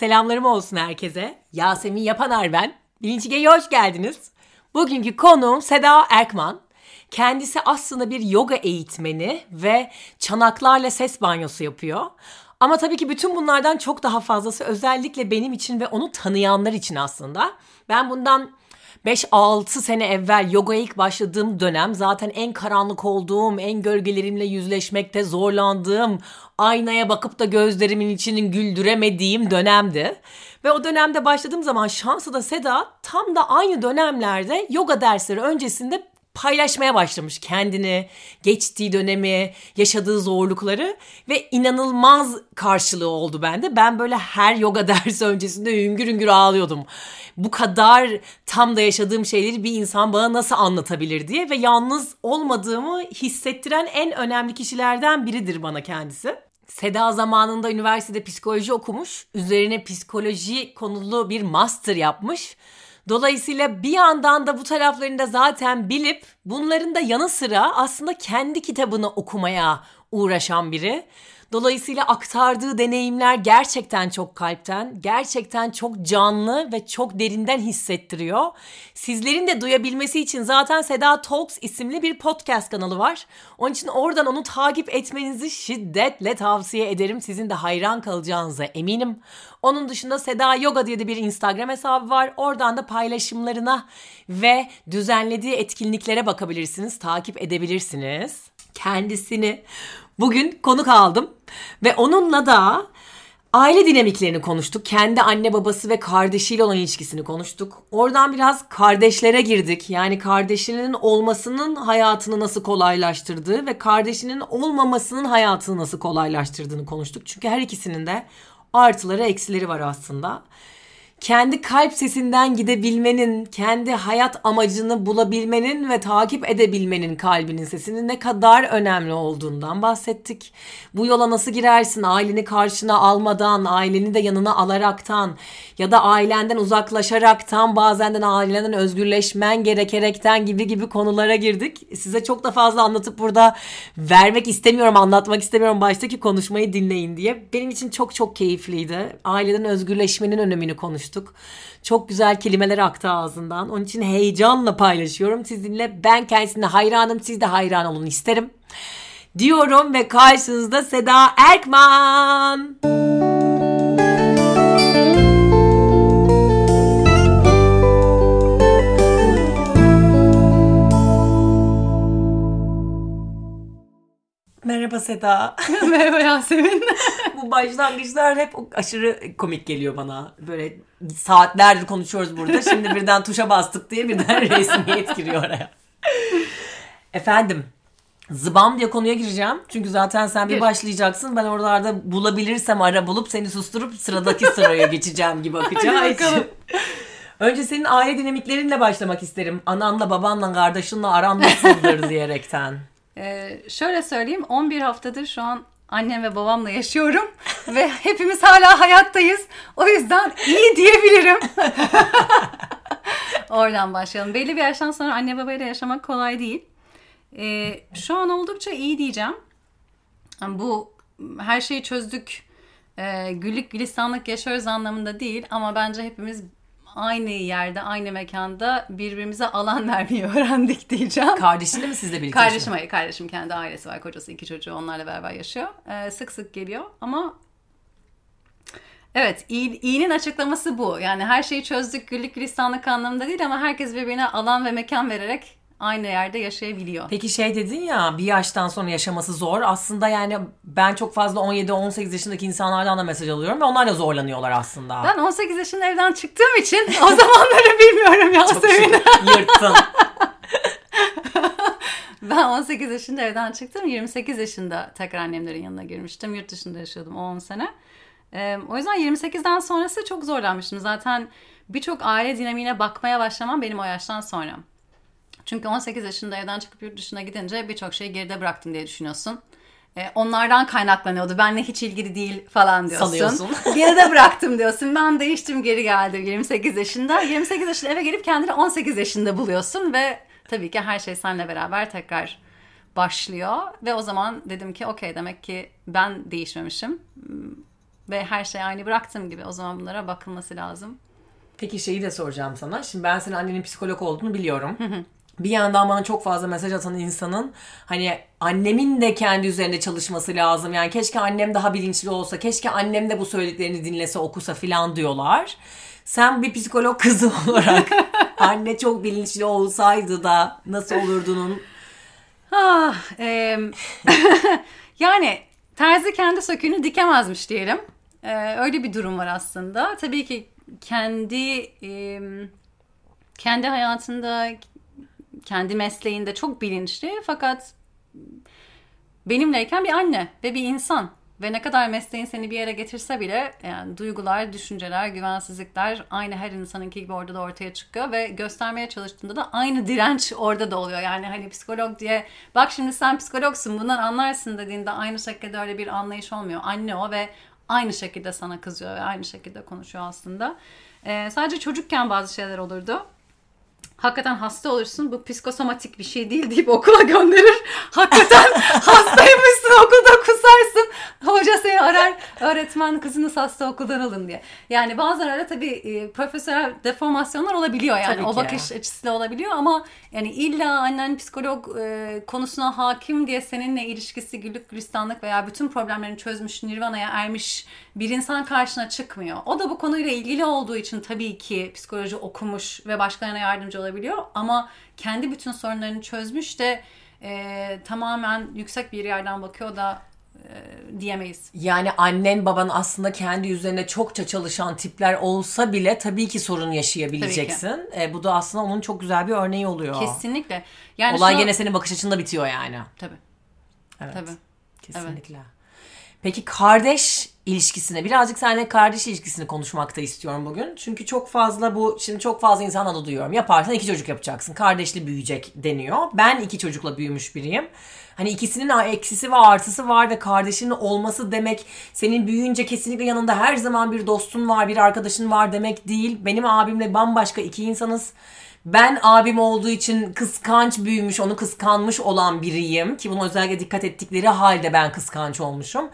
Selamlarım olsun herkese. Yasemin Yapanar ben. Bilinçige'ye hoş geldiniz. Bugünkü konuğum Seda Erkman. Kendisi aslında bir yoga eğitmeni ve çanaklarla ses banyosu yapıyor. Ama tabii ki bütün bunlardan çok daha fazlası özellikle benim için ve onu tanıyanlar için aslında. Ben bundan 5-6 sene evvel yogaya ilk başladığım dönem zaten en karanlık olduğum, en gölgelerimle yüzleşmekte zorlandığım, aynaya bakıp da gözlerimin içinin güldüremediğim dönemdi. Ve o dönemde başladığım zaman şansı da Seda tam da aynı dönemlerde yoga dersleri öncesinde paylaşmaya başlamış kendini, geçtiği dönemi, yaşadığı zorlukları ve inanılmaz karşılığı oldu bende. Ben böyle her yoga dersi öncesinde hüngür hüngür ağlıyordum. Bu kadar tam da yaşadığım şeyleri bir insan bana nasıl anlatabilir diye ve yalnız olmadığımı hissettiren en önemli kişilerden biridir bana kendisi. Seda zamanında üniversitede psikoloji okumuş. Üzerine psikoloji konulu bir master yapmış. Dolayısıyla bir yandan da bu taraflarını da zaten bilip bunların da yanı sıra aslında kendi kitabını okumaya uğraşan biri. Dolayısıyla aktardığı deneyimler gerçekten çok kalpten, gerçekten çok canlı ve çok derinden hissettiriyor. Sizlerin de duyabilmesi için zaten Seda Talks isimli bir podcast kanalı var. Onun için oradan onu takip etmenizi şiddetle tavsiye ederim. Sizin de hayran kalacağınıza eminim. Onun dışında Seda Yoga diye de bir Instagram hesabı var. Oradan da paylaşımlarına ve düzenlediği etkinliklere bakabilirsiniz, takip edebilirsiniz. Kendisini bugün konuk aldım ve onunla da aile dinamiklerini konuştuk. Kendi anne babası ve kardeşiyle olan ilişkisini konuştuk. Oradan biraz kardeşlere girdik. Yani kardeşinin olmasının hayatını nasıl kolaylaştırdığı ve kardeşinin olmamasının hayatını nasıl kolaylaştırdığını konuştuk. Çünkü her ikisinin de artıları eksileri var aslında kendi kalp sesinden gidebilmenin, kendi hayat amacını bulabilmenin ve takip edebilmenin kalbinin sesinin ne kadar önemli olduğundan bahsettik. Bu yola nasıl girersin? Aileni karşına almadan, aileni de yanına alaraktan ya da ailenden uzaklaşaraktan, bazen de ailenden özgürleşmen gerekerekten gibi gibi konulara girdik. Size çok da fazla anlatıp burada vermek istemiyorum, anlatmak istemiyorum baştaki konuşmayı dinleyin diye. Benim için çok çok keyifliydi. Aileden özgürleşmenin önemini konuştuk konuştuk. Çok güzel kelimeler aktı ağzından. Onun için heyecanla paylaşıyorum sizinle. Ben kendisine hayranım. Siz de hayran olun isterim. Diyorum ve karşınızda Seda Erkman. Merhaba Seda. Merhaba Yasemin. Bu başlangıçlar hep aşırı komik geliyor bana. Böyle saatlerdir konuşuyoruz burada. Şimdi birden tuşa bastık diye birden resmiyet giriyor oraya. Efendim Zıbam diye konuya gireceğim. Çünkü zaten sen bir başlayacaksın. Ben oralarda bulabilirsem ara bulup seni susturup sıradaki sıraya geçeceğim gibi akacak. Önce senin aile dinamiklerinle başlamak isterim. Ananla, babanla, kardeşinle aran nasıldır diyerekten. Ee, şöyle söyleyeyim 11 haftadır şu an annem ve babamla yaşıyorum ve hepimiz hala hayattayız. O yüzden iyi diyebilirim. Oradan başlayalım. Belli bir yaştan sonra anne babayla yaşamak kolay değil. Ee, şu an oldukça iyi diyeceğim. Bu her şeyi çözdük, e, güllük gülistanlık yaşıyoruz anlamında değil ama bence hepimiz aynı yerde, aynı mekanda birbirimize alan vermeyi öğrendik diyeceğim. Kardeşinle mi sizle birlikte Kardeşim hayır. Kardeşim kendi ailesi var. Kocası iki çocuğu onlarla beraber yaşıyor. Ee, sık sık geliyor ama Evet, iyi, iyinin açıklaması bu. Yani her şeyi çözdük, güllük gülistanlık anlamında değil ama herkes birbirine alan ve mekan vererek aynı yerde yaşayabiliyor. Peki şey dedin ya bir yaştan sonra yaşaması zor. Aslında yani ben çok fazla 17-18 yaşındaki insanlardan da mesaj alıyorum ve onlar da zorlanıyorlar aslında. Ben 18 yaşında evden çıktığım için o zamanları bilmiyorum Yasemin. Yırttın. ben 18 yaşında evden çıktım. 28 yaşında tekrar annemlerin yanına girmiştim. Yurt dışında yaşıyordum 10 sene. Ee, o yüzden 28'den sonrası çok zorlanmıştım. Zaten birçok aile dinamiğine bakmaya başlamam benim o yaştan sonra. Çünkü 18 yaşında evden çıkıp yurt dışına gidince birçok şeyi geride bıraktım diye düşünüyorsun. E, onlardan kaynaklanıyordu. Benle hiç ilgili değil falan diyorsun. Sanıyorsun. Geride bıraktım diyorsun. Ben değiştim geri geldim 28 yaşında. 28 yaşında eve gelip kendini 18 yaşında buluyorsun ve tabii ki her şey seninle beraber tekrar başlıyor. Ve o zaman dedim ki okey demek ki ben değişmemişim. ve her şeyi aynı bıraktığım gibi o zaman bunlara bakılması lazım. Peki şeyi de soracağım sana. Şimdi ben senin annenin psikolog olduğunu biliyorum. Bir yandan bana çok fazla mesaj atan insanın hani annemin de kendi üzerinde çalışması lazım. Yani keşke annem daha bilinçli olsa, keşke annem de bu söylediklerini dinlese, okusa filan diyorlar. Sen bir psikolog kızı olarak anne çok bilinçli olsaydı da nasıl olurdunun? Ah, e, yani terzi kendi söküğünü dikemezmiş diyelim. Ee, öyle bir durum var aslında. Tabii ki kendi e, kendi hayatında kendi mesleğinde çok bilinçli fakat benimleyken bir anne ve bir insan ve ne kadar mesleğin seni bir yere getirse bile yani duygular, düşünceler, güvensizlikler aynı her insanınki gibi orada da ortaya çıkıyor ve göstermeye çalıştığında da aynı direnç orada da oluyor. Yani hani psikolog diye bak şimdi sen psikologsun bundan anlarsın dediğinde aynı şekilde öyle bir anlayış olmuyor. Anne o ve aynı şekilde sana kızıyor ve aynı şekilde konuşuyor aslında. Ee, sadece çocukken bazı şeyler olurdu hakikaten hasta olursun bu psikosomatik bir şey değil deyip okula gönderir. Hakikaten hastaymışsın okulda kusarsın. Hoca seni arar öğretmen kızınız hasta okuldan alın diye. Yani bazen öyle tabii e, profesyonel deformasyonlar olabiliyor yani tabii o bakış açısıyla olabiliyor ama yani illa annen psikolog e, konusuna hakim diye seninle ilişkisi güllük gülistanlık veya bütün problemlerini çözmüş nirvana'ya ermiş bir insan karşına çıkmıyor. O da bu konuyla ilgili olduğu için tabii ki psikoloji okumuş ve başkalarına yardımcı olabiliyor ama kendi bütün sorunlarını çözmüş de e, tamamen yüksek bir yerden bakıyor da e, diyemeyiz. Yani annen baban aslında kendi üzerine çokça çalışan tipler olsa bile tabii ki sorun yaşayabileceksin. E, bu da aslında onun çok güzel bir örneği oluyor. Kesinlikle. Yani Olay şunu... gene senin bakış açında bitiyor yani. Tabii. Evet. Tabii. Kesinlikle. Evet. Peki kardeş ilişkisine birazcık seninle kardeş ilişkisini konuşmakta istiyorum bugün. Çünkü çok fazla bu şimdi çok fazla insana da duyuyorum. Yaparsan iki çocuk yapacaksın. Kardeşli büyüyecek deniyor. Ben iki çocukla büyümüş biriyim. Hani ikisinin eksisi ve artısı var ve kardeşinin olması demek senin büyüyünce kesinlikle yanında her zaman bir dostun var, bir arkadaşın var demek değil. Benim abimle bambaşka iki insanız. Ben abim olduğu için kıskanç büyümüş, onu kıskanmış olan biriyim. Ki bunu özellikle dikkat ettikleri halde ben kıskanç olmuşum.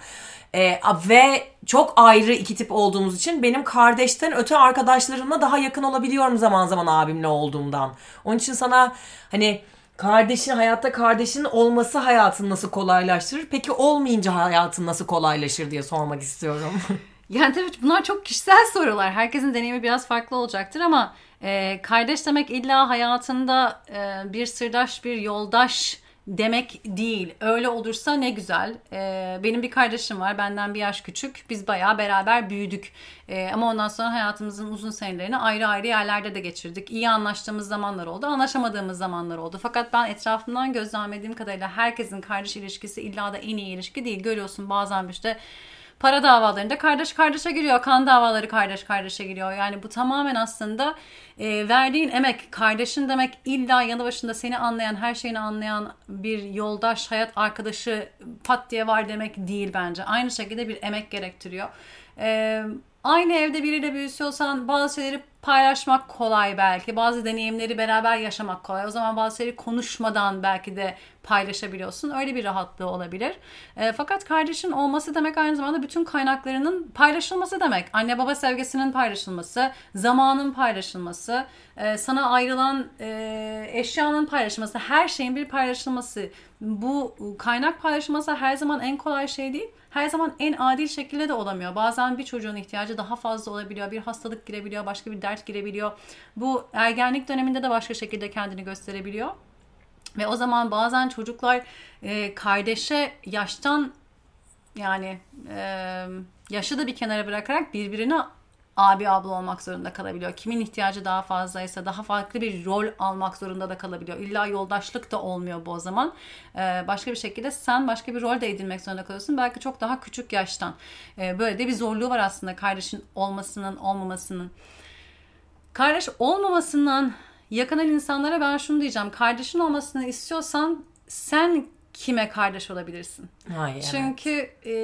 Ee, ve çok ayrı iki tip olduğumuz için benim kardeşten öte arkadaşlarımla daha yakın olabiliyorum zaman zaman abimle olduğumdan. Onun için sana hani kardeşin hayatta kardeşin olması hayatını nasıl kolaylaştırır? Peki olmayınca hayatın nasıl kolaylaşır diye sormak istiyorum. yani tabii bunlar çok kişisel sorular. Herkesin deneyimi biraz farklı olacaktır ama e, kardeş demek illa hayatında e, bir sırdaş, bir yoldaş demek değil. Öyle olursa ne güzel. Ee, benim bir kardeşim var. Benden bir yaş küçük. Biz bayağı beraber büyüdük. Ee, ama ondan sonra hayatımızın uzun senelerini ayrı ayrı yerlerde de geçirdik. İyi anlaştığımız zamanlar oldu. Anlaşamadığımız zamanlar oldu. Fakat ben etrafımdan gözlemlediğim kadarıyla herkesin kardeş ilişkisi illa da en iyi ilişki değil. Görüyorsun bazen işte para davalarında kardeş kardeşe giriyor. Kan davaları kardeş kardeşe giriyor. Yani bu tamamen aslında e, verdiğin emek. Kardeşin demek illa yanı başında seni anlayan, her şeyini anlayan bir yoldaş, hayat arkadaşı pat diye var demek değil bence. Aynı şekilde bir emek gerektiriyor. E, aynı evde biriyle büyüsüyorsan bazı şeyleri paylaşmak kolay belki. Bazı deneyimleri beraber yaşamak kolay. O zaman bazı şeyleri konuşmadan belki de paylaşabiliyorsun. Öyle bir rahatlığı olabilir. E, fakat kardeşin olması demek aynı zamanda bütün kaynaklarının paylaşılması demek. Anne baba sevgisinin paylaşılması, zamanın paylaşılması, e, sana ayrılan e, eşyanın paylaşılması, her şeyin bir paylaşılması. Bu kaynak paylaşılması her zaman en kolay şey değil her zaman en adil şekilde de olamıyor. Bazen bir çocuğun ihtiyacı daha fazla olabiliyor. Bir hastalık girebiliyor, başka bir dert girebiliyor. Bu ergenlik döneminde de başka şekilde kendini gösterebiliyor. Ve o zaman bazen çocuklar e, kardeşe yaştan yani e, yaşı da bir kenara bırakarak birbirine abi abla olmak zorunda kalabiliyor. Kimin ihtiyacı daha fazlaysa daha farklı bir rol almak zorunda da kalabiliyor. İlla yoldaşlık da olmuyor bu o zaman. Ee, başka bir şekilde sen başka bir rol de edinmek zorunda kalıyorsun. Belki çok daha küçük yaştan. Ee, böyle de bir zorluğu var aslında kardeşin olmasının olmamasının. Kardeş olmamasından yakınan insanlara ben şunu diyeceğim. Kardeşin olmasını istiyorsan sen kime kardeş olabilirsin? Hayır, Çünkü e,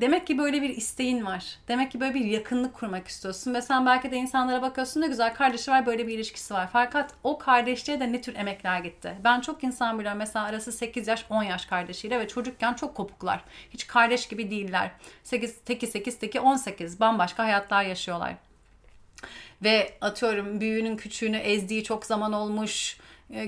demek ki böyle bir isteğin var. Demek ki böyle bir yakınlık kurmak istiyorsun. Ve sen belki de insanlara bakıyorsun ne güzel kardeşi var böyle bir ilişkisi var. Fakat o kardeşliğe de ne tür emekler gitti. Ben çok insan biliyorum mesela arası 8 yaş 10 yaş kardeşiyle ve çocukken çok kopuklar. Hiç kardeş gibi değiller. 8, teki 8, teki 18 bambaşka hayatlar yaşıyorlar. Ve atıyorum büyüğünün küçüğünü ezdiği çok zaman olmuş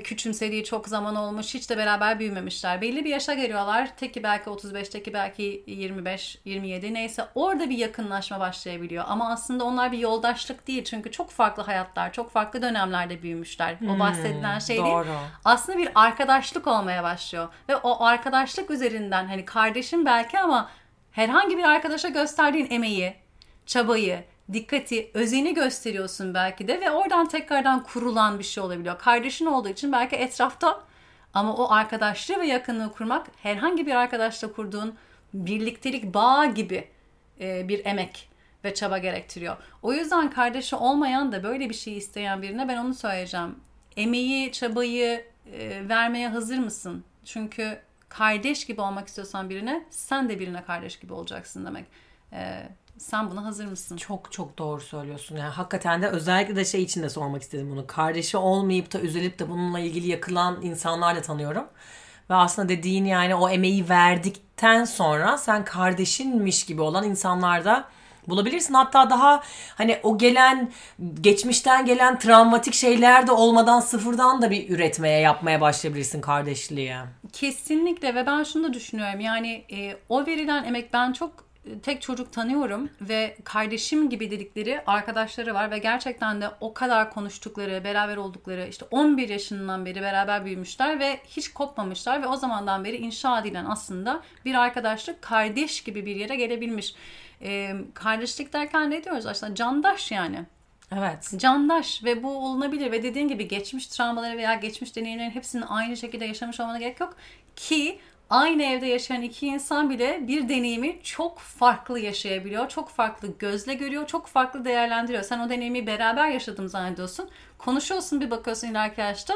küçümsediği çok zaman olmuş. Hiç de beraber büyümemişler. Belli bir yaşa geliyorlar. Teki belki 35, teki belki 25, 27 neyse orada bir yakınlaşma başlayabiliyor. Ama aslında onlar bir yoldaşlık değil. Çünkü çok farklı hayatlar, çok farklı dönemlerde büyümüşler. O bahsedilen şey doğru. değil. Aslında bir arkadaşlık olmaya başlıyor. Ve o arkadaşlık üzerinden hani kardeşin belki ama herhangi bir arkadaşa gösterdiğin emeği, çabayı, dikkati, özeni gösteriyorsun belki de ve oradan tekrardan kurulan bir şey olabiliyor. Kardeşin olduğu için belki etrafta ama o arkadaşlığı ve yakınlığı kurmak herhangi bir arkadaşla kurduğun birliktelik bağı gibi e, bir emek ve çaba gerektiriyor. O yüzden kardeşi olmayan da böyle bir şey isteyen birine ben onu söyleyeceğim. Emeği, çabayı e, vermeye hazır mısın? Çünkü kardeş gibi olmak istiyorsan birine sen de birine kardeş gibi olacaksın demek. Sen buna hazır mısın? Çok çok doğru söylüyorsun. Yani hakikaten de özellikle de şey için de sormak istedim bunu. Kardeşi olmayıp da üzülüp de bununla ilgili yakılan insanlar da tanıyorum. Ve aslında dediğin yani o emeği verdikten sonra sen kardeşinmiş gibi olan insanlar da bulabilirsin. Hatta daha hani o gelen geçmişten gelen travmatik şeyler de olmadan sıfırdan da bir üretmeye yapmaya başlayabilirsin kardeşliğe. Kesinlikle ve ben şunu da düşünüyorum. Yani e, o verilen emek ben çok tek çocuk tanıyorum ve kardeşim gibi dedikleri arkadaşları var ve gerçekten de o kadar konuştukları, beraber oldukları işte 11 yaşından beri beraber büyümüşler ve hiç kopmamışlar ve o zamandan beri inşa edilen aslında bir arkadaşlık kardeş gibi bir yere gelebilmiş. Ee, kardeşlik derken ne diyoruz aslında? Candaş yani. Evet. Candaş ve bu olunabilir ve dediğin gibi geçmiş travmaları veya geçmiş deneyimlerin hepsini aynı şekilde yaşamış olmana gerek yok ki aynı evde yaşayan iki insan bile bir deneyimi çok farklı yaşayabiliyor. Çok farklı gözle görüyor, çok farklı değerlendiriyor. Sen o deneyimi beraber yaşadım zannediyorsun. Konuşuyorsun bir bakıyorsun ileriki yaşta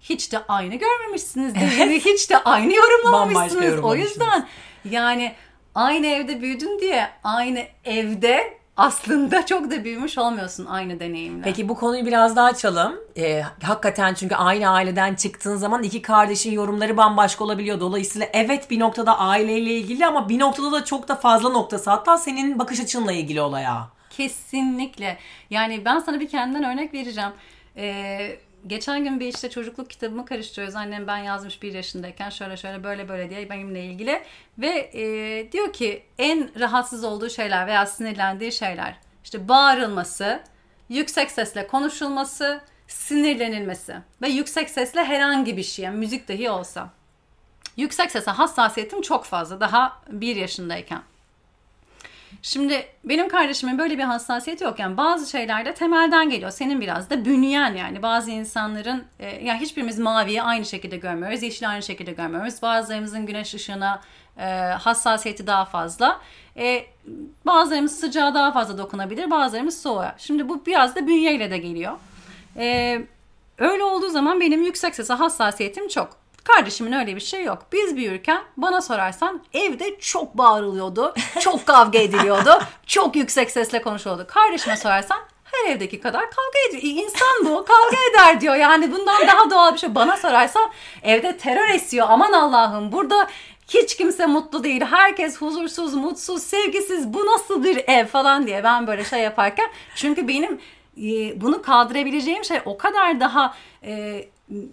hiç de aynı görmemişsiniz. Evet. hiç de aynı yorumlamamışsınız. O yüzden yani aynı evde büyüdün diye aynı evde aslında çok da büyümüş olmuyorsun aynı deneyimle. Peki bu konuyu biraz daha açalım. Ee, hakikaten çünkü aynı aileden çıktığın zaman iki kardeşin yorumları bambaşka olabiliyor. Dolayısıyla evet bir noktada aileyle ilgili ama bir noktada da çok da fazla noktası. Hatta senin bakış açınla ilgili olaya. Kesinlikle. Yani ben sana bir kendimden örnek vereceğim. Ee, geçen gün bir işte çocukluk kitabımı karıştırıyoruz. Annem ben yazmış bir yaşındayken şöyle şöyle böyle böyle diye benimle ilgili. Ve e, diyor ki en rahatsız olduğu şeyler veya sinirlendiği şeyler. işte bağırılması, yüksek sesle konuşulması, sinirlenilmesi ve yüksek sesle herhangi bir şeye, müzik dahi olsa. Yüksek sese hassasiyetim çok fazla daha bir yaşındayken. Şimdi benim kardeşimin böyle bir hassasiyeti yok. Yani bazı şeyler de temelden geliyor. Senin biraz da bünyen yani. Bazı insanların e, yani hiçbirimiz maviyi aynı şekilde görmüyoruz. Yeşili aynı şekilde görmüyoruz. Bazılarımızın güneş ışığına e, hassasiyeti daha fazla. E, bazılarımız sıcağa daha fazla dokunabilir. Bazılarımız soğuğa. Şimdi bu biraz da bünyeyle de geliyor. E, öyle olduğu zaman benim yüksek sese hassasiyetim çok. Kardeşimin öyle bir şey yok. Biz büyürken bana sorarsan evde çok bağırılıyordu. Çok kavga ediliyordu. çok yüksek sesle konuşuyordu. Kardeşime sorarsan her evdeki kadar kavga ediyor. İnsan bu kavga eder diyor. Yani bundan daha doğal bir şey. Bana sorarsan evde terör esiyor. Aman Allah'ım burada hiç kimse mutlu değil. Herkes huzursuz, mutsuz, sevgisiz. Bu nasıl bir ev falan diye ben böyle şey yaparken. Çünkü benim e, bunu kaldırabileceğim şey o kadar daha e,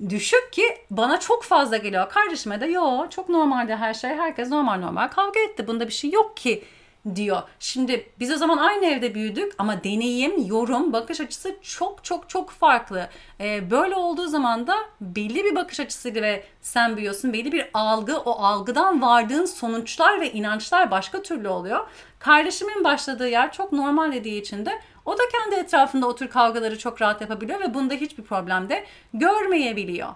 düşük ki bana çok fazla geliyor. Kardeşime de yo çok normalde her şey. Herkes normal normal kavga etti. Bunda bir şey yok ki diyor. Şimdi biz o zaman aynı evde büyüdük ama deneyim, yorum, bakış açısı çok çok çok farklı. Ee, böyle olduğu zaman da belli bir bakış açısıyla ve sen büyüyorsun. Belli bir algı, o algıdan vardığın sonuçlar ve inançlar başka türlü oluyor. Kardeşimin başladığı yer çok normal dediği için de o da kendi etrafında o tür kavgaları çok rahat yapabiliyor ve bunda hiçbir problem de görmeyebiliyor.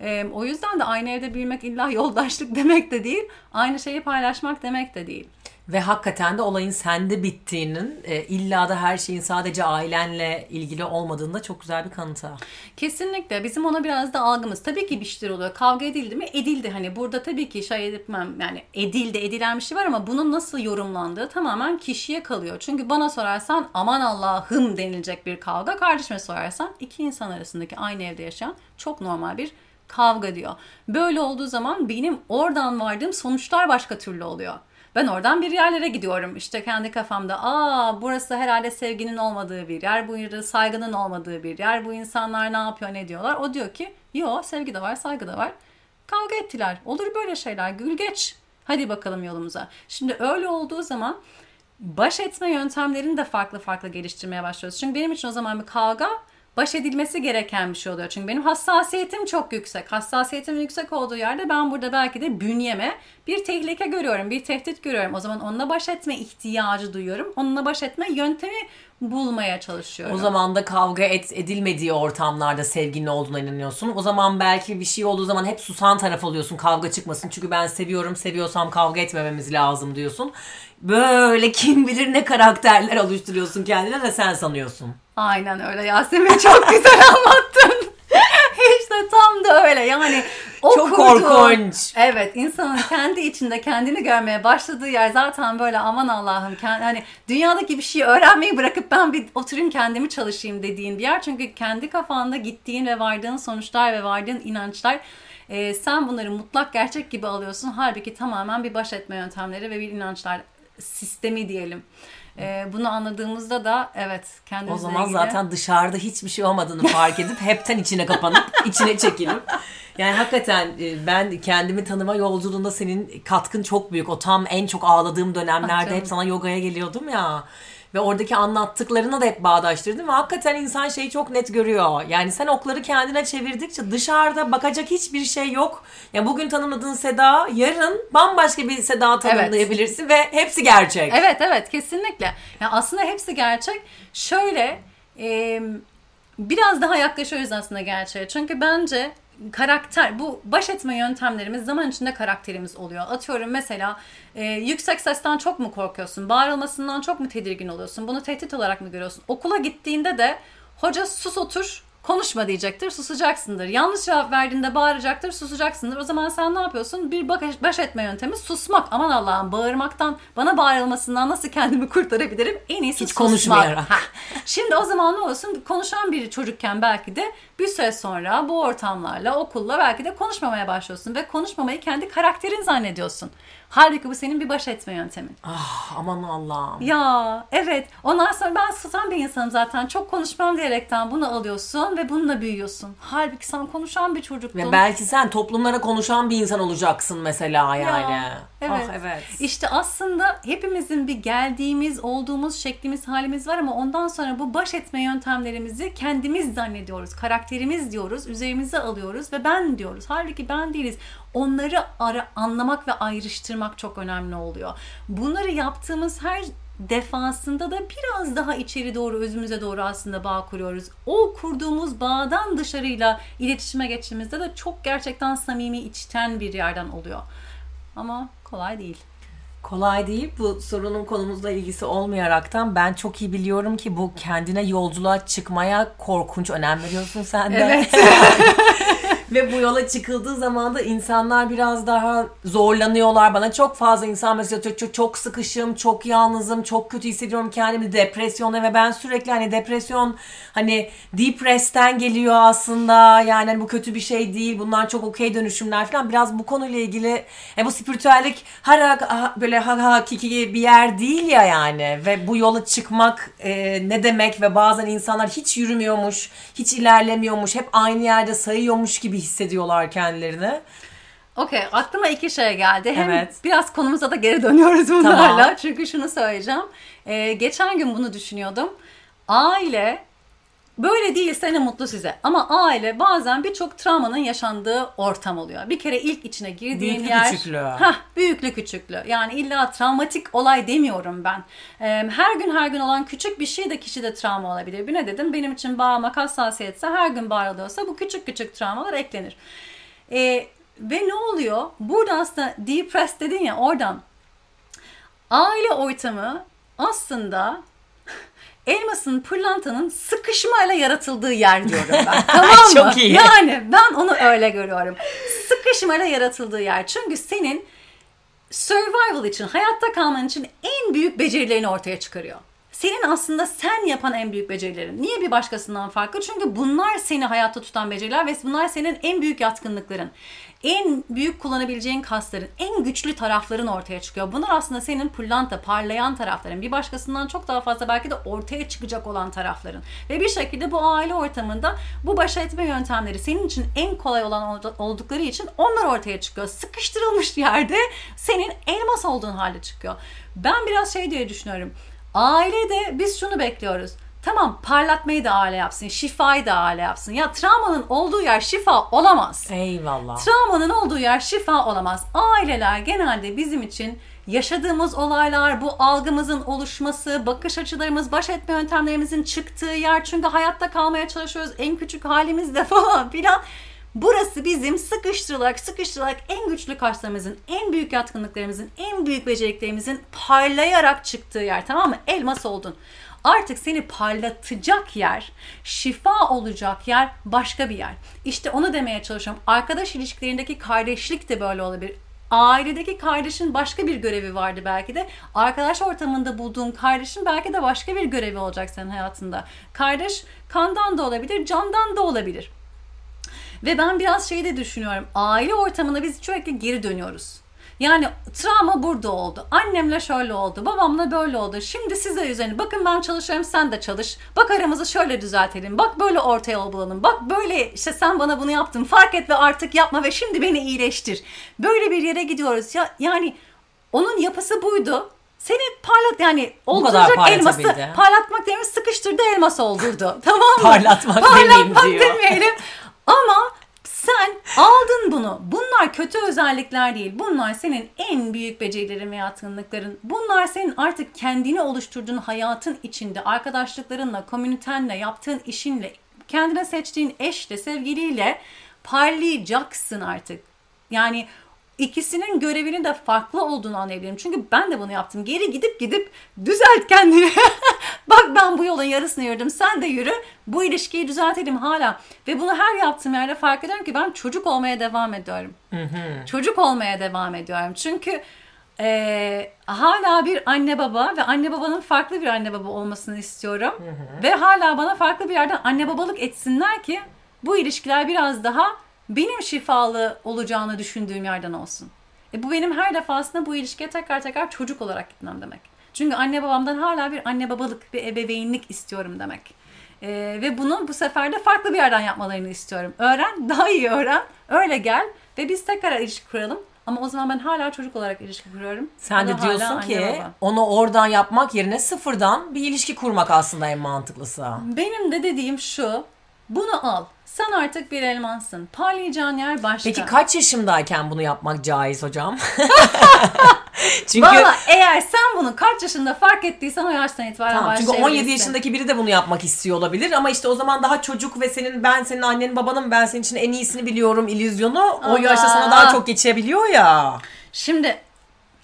Ee, o yüzden de aynı evde büyümek illa yoldaşlık demek de değil, aynı şeyi paylaşmak demek de değil. Ve hakikaten de olayın sende bittiğinin e, illa da her şeyin sadece ailenle ilgili olmadığında çok güzel bir kanıtı. Kesinlikle bizim ona biraz da algımız. Tabii ki bir şeyler oluyor. Kavga edildi mi? Edildi. Hani burada tabii ki şey etmem yani edildi edilen bir şey var ama bunun nasıl yorumlandığı tamamen kişiye kalıyor. Çünkü bana sorarsan aman Allah'ım denilecek bir kavga. Kardeşime sorarsan iki insan arasındaki aynı evde yaşayan çok normal bir kavga diyor. Böyle olduğu zaman benim oradan vardığım sonuçlar başka türlü oluyor. Ben oradan bir yerlere gidiyorum. İşte kendi kafamda aa burası herhalde sevginin olmadığı bir yer. Bu yerde saygının olmadığı bir yer. Bu insanlar ne yapıyor ne diyorlar. O diyor ki yo sevgi de var saygı da var. Kavga ettiler. Olur böyle şeyler. Gül geç. Hadi bakalım yolumuza. Şimdi öyle olduğu zaman baş etme yöntemlerini de farklı farklı geliştirmeye başlıyoruz. Çünkü benim için o zaman bir kavga baş edilmesi gereken bir şey oluyor. Çünkü benim hassasiyetim çok yüksek. Hassasiyetim yüksek olduğu yerde ben burada belki de bünyeme bir tehlike görüyorum, bir tehdit görüyorum. O zaman onunla baş etme ihtiyacı duyuyorum. Onunla baş etme yöntemi bulmaya çalışıyorum. O zaman da kavga et, edilmediği ortamlarda sevginin olduğuna inanıyorsun. O zaman belki bir şey olduğu zaman hep susan taraf oluyorsun kavga çıkmasın. Çünkü ben seviyorum, seviyorsam kavga etmememiz lazım diyorsun. Böyle kim bilir ne karakterler oluşturuyorsun kendine de sen sanıyorsun. Aynen öyle Yasemin çok güzel anlattın. işte tam da öyle yani o Çok korkunç. Evet insanın kendi içinde kendini görmeye başladığı yer zaten böyle aman Allah'ım kend- hani dünyadaki bir şeyi öğrenmeyi bırakıp ben bir oturayım kendimi çalışayım dediğin bir yer. Çünkü kendi kafanda gittiğin ve vardığın sonuçlar ve vardığın inançlar e, sen bunları mutlak gerçek gibi alıyorsun. Halbuki tamamen bir baş etme yöntemleri ve bir inançlar sistemi diyelim. E, bunu anladığımızda da evet O kendimizle zaman ilgili... zaten dışarıda hiçbir şey olmadığını fark edip hepten içine kapanıp içine çekilip yani hakikaten e, ben kendimi tanıma yolculuğunda senin katkın çok büyük. O tam en çok ağladığım dönemlerde canım. hep sana yogaya geliyordum ya. Ve oradaki anlattıklarına da hep bağdaştırdım ve hakikaten insan şeyi çok net görüyor. Yani sen okları kendine çevirdikçe dışarıda bakacak hiçbir şey yok. Ya bugün tanımladığın Seda yarın bambaşka bir Seda tanımlayabilirsin ve hepsi gerçek. Evet evet kesinlikle. Yani aslında hepsi gerçek. Şöyle e, biraz daha yaklaşıyoruz aslında gerçeğe. Çünkü bence karakter bu baş etme yöntemlerimiz zaman içinde karakterimiz oluyor. Atıyorum mesela e, yüksek sesten çok mu korkuyorsun? Bağırılmasından çok mu tedirgin oluyorsun? Bunu tehdit olarak mı görüyorsun? Okula gittiğinde de hoca sus otur konuşma diyecektir, susacaksındır. Yanlış cevap verdiğinde bağıracaktır, susacaksındır. O zaman sen ne yapıyorsun? Bir baş, baş etme yöntemi susmak. Aman Allah'ım bağırmaktan, bana bağırılmasından nasıl kendimi kurtarabilirim? En iyisi Hiç susmak. konuşmayarak. Ha. Şimdi o zaman ne olsun? Konuşan biri çocukken belki de bir süre sonra bu ortamlarla, okulla belki de konuşmamaya başlıyorsun. Ve konuşmamayı kendi karakterin zannediyorsun. Halbuki bu senin bir baş etme yöntemin. Ah, aman Allah'ım. Ya evet. Ondan sonra ben susan bir insanım zaten. Çok konuşmam diyerekten bunu alıyorsun ve bununla büyüyorsun. Halbuki sen konuşan bir çocuktun. Ve belki sen toplumlara konuşan bir insan olacaksın mesela yani. evet. Ah, evet. İşte aslında hepimizin bir geldiğimiz, olduğumuz şeklimiz, halimiz var ama ondan sonra bu baş etme yöntemlerimizi kendimiz zannediyoruz. Karakterimiz diyoruz, üzerimize alıyoruz ve ben diyoruz. Halbuki ben değiliz. Onları ara, anlamak ve ayrıştırmak çok önemli oluyor. Bunları yaptığımız her defasında da biraz daha içeri doğru, özümüze doğru aslında bağ kuruyoruz. O kurduğumuz bağdan dışarıyla iletişime geçtiğimizde de çok gerçekten samimi, içten bir yerden oluyor. Ama kolay değil. Kolay değil. Bu sorunun konumuzla ilgisi olmayaraktan ben çok iyi biliyorum ki bu kendine yolculuğa çıkmaya korkunç önem veriyorsun sen de. Evet. Ve bu yola çıkıldığı zaman da insanlar biraz daha zorlanıyorlar. Bana çok fazla insan mesaj atıyor. Çok, çok sıkışım, çok yalnızım, çok kötü hissediyorum kendimi depresyona ve ben sürekli hani depresyon hani depressten geliyor aslında. Yani hani bu kötü bir şey değil. Bunlar çok okey dönüşümler falan. Biraz bu konuyla ilgili e, bu spiritüellik her ha- böyle ha ha bir yer değil ya yani. Ve bu yola çıkmak e, ne demek ve bazen insanlar hiç yürümüyormuş, hiç ilerlemiyormuş, hep aynı yerde sayıyormuş gibi hissediyorlar kendilerini. Okey aklıma iki şey geldi. Hem Evet. biraz konumuza da geri dönüyoruz bunlarla. Tamam. Çünkü şunu söyleyeceğim. Ee, geçen gün bunu düşünüyordum. Aile böyle değilse ne mutlu size. Ama aile bazen birçok travmanın yaşandığı ortam oluyor. Bir kere ilk içine girdiğin Büyüklü yer... küçüklü. Hah, büyüklü küçüklü. Yani illa travmatik olay demiyorum ben. Ee, her gün her gün olan küçük bir şey de kişide travma olabilir. Bir ne dedim? Benim için bağırmak hassasiyetse her gün bağırılıyorsa bu küçük küçük travmalar eklenir. Ee, ve ne oluyor? Burada aslında depressed dedin ya oradan aile ortamı aslında elmasın pırlantanın sıkışmayla yaratıldığı yer diyorum ben. tamam mı? Çok iyi. Yani ben onu öyle görüyorum. Sıkışmayla yaratıldığı yer. Çünkü senin survival için, hayatta kalman için en büyük becerilerini ortaya çıkarıyor. Senin aslında sen yapan en büyük becerilerin. Niye bir başkasından farklı? Çünkü bunlar seni hayatta tutan beceriler ve bunlar senin en büyük yatkınlıkların. En büyük kullanabileceğin kasların, en güçlü tarafların ortaya çıkıyor. Bunlar aslında senin pırlanta, parlayan tarafların. Bir başkasından çok daha fazla belki de ortaya çıkacak olan tarafların. Ve bir şekilde bu aile ortamında bu baş etme yöntemleri senin için en kolay olan oldukları için onlar ortaya çıkıyor. Sıkıştırılmış yerde senin elmas olduğun halde çıkıyor. Ben biraz şey diye düşünüyorum. Ailede biz şunu bekliyoruz. Tamam parlatmayı da aile yapsın, şifayı da aile yapsın. Ya travmanın olduğu yer şifa olamaz. Eyvallah. Travmanın olduğu yer şifa olamaz. Aileler genelde bizim için yaşadığımız olaylar, bu algımızın oluşması, bakış açılarımız, baş etme yöntemlerimizin çıktığı yer. Çünkü hayatta kalmaya çalışıyoruz en küçük halimizde falan filan. Burası bizim sıkıştırılarak sıkıştırılarak en güçlü kaslarımızın, en büyük yatkınlıklarımızın, en büyük beceriklerimizin parlayarak çıktığı yer tamam mı? Elmas oldun. Artık seni parlatacak yer, şifa olacak yer başka bir yer. İşte onu demeye çalışıyorum. Arkadaş ilişkilerindeki kardeşlik de böyle olabilir ailedeki kardeşin başka bir görevi vardı belki de. Arkadaş ortamında bulduğun kardeşin belki de başka bir görevi olacak senin hayatında. Kardeş kandan da olabilir, candan da olabilir. Ve ben biraz şey de düşünüyorum. Aile ortamına biz sürekli geri dönüyoruz. Yani travma burada oldu. Annemle şöyle oldu. Babamla böyle oldu. Şimdi size üzerine bakın ben çalışıyorum sen de çalış. Bak aramızı şöyle düzeltelim. Bak böyle ortaya yol bulalım. Bak böyle işte sen bana bunu yaptın. Fark et ve artık yapma ve şimdi beni iyileştir. Böyle bir yere gidiyoruz. Ya yani onun yapısı buydu. Seni parlat yani olduracak elması parlatmak demiş sıkıştırdı elmas oldurdu. Tamam mı? Parlatmak, Parlatmak diyor. demeyelim. Ama sen aldın bunu. Bunlar kötü özellikler değil. Bunlar senin en büyük becerilerin ve yatkınlıkların. Bunlar senin artık kendini oluşturduğun hayatın içinde arkadaşlıklarınla, komünitenle, yaptığın işinle, kendine seçtiğin eşle, sevgiliyle parlayacaksın artık. Yani ikisinin görevinin de farklı olduğunu anlayabilirim. Çünkü ben de bunu yaptım. Geri gidip gidip düzelt kendini. Bak ben bu yolun yarısını yürüdüm. Sen de yürü. Bu ilişkiyi düzeltelim hala. Ve bunu her yaptığım yerde fark ediyorum ki ben çocuk olmaya devam ediyorum. Çocuk olmaya devam ediyorum. Çünkü e, hala bir anne baba ve anne babanın farklı bir anne baba olmasını istiyorum. Ve hala bana farklı bir yerden anne babalık etsinler ki bu ilişkiler biraz daha benim şifalı olacağını düşündüğüm yerden olsun. E bu benim her defasında bu ilişkiye tekrar tekrar çocuk olarak gitmem demek. Çünkü anne babamdan hala bir anne babalık, bir ebeveynlik istiyorum demek. E, ve bunu bu sefer de farklı bir yerden yapmalarını istiyorum. Öğren, daha iyi öğren, öyle gel ve biz tekrar ilişki kuralım. Ama o zaman ben hala çocuk olarak ilişki kuruyorum. Sen de diyorsun ki baba. onu oradan yapmak yerine sıfırdan bir ilişki kurmak aslında en mantıklısı. Benim de dediğim şu. Bunu al. Sen artık bir elmansın. Parlayacağın yer başka. Peki kaç yaşımdayken bunu yapmak caiz hocam? Çünkü Valla eğer sen bunu kaç yaşında fark ettiysen o yaştan itibaren tamam, Çünkü 17 yaşındaki biri de bunu yapmak istiyor olabilir ama işte o zaman daha çocuk ve senin ben senin annenin babanın ben senin için en iyisini biliyorum illüzyonu o yaşta sana daha çok geçebiliyor ya. Şimdi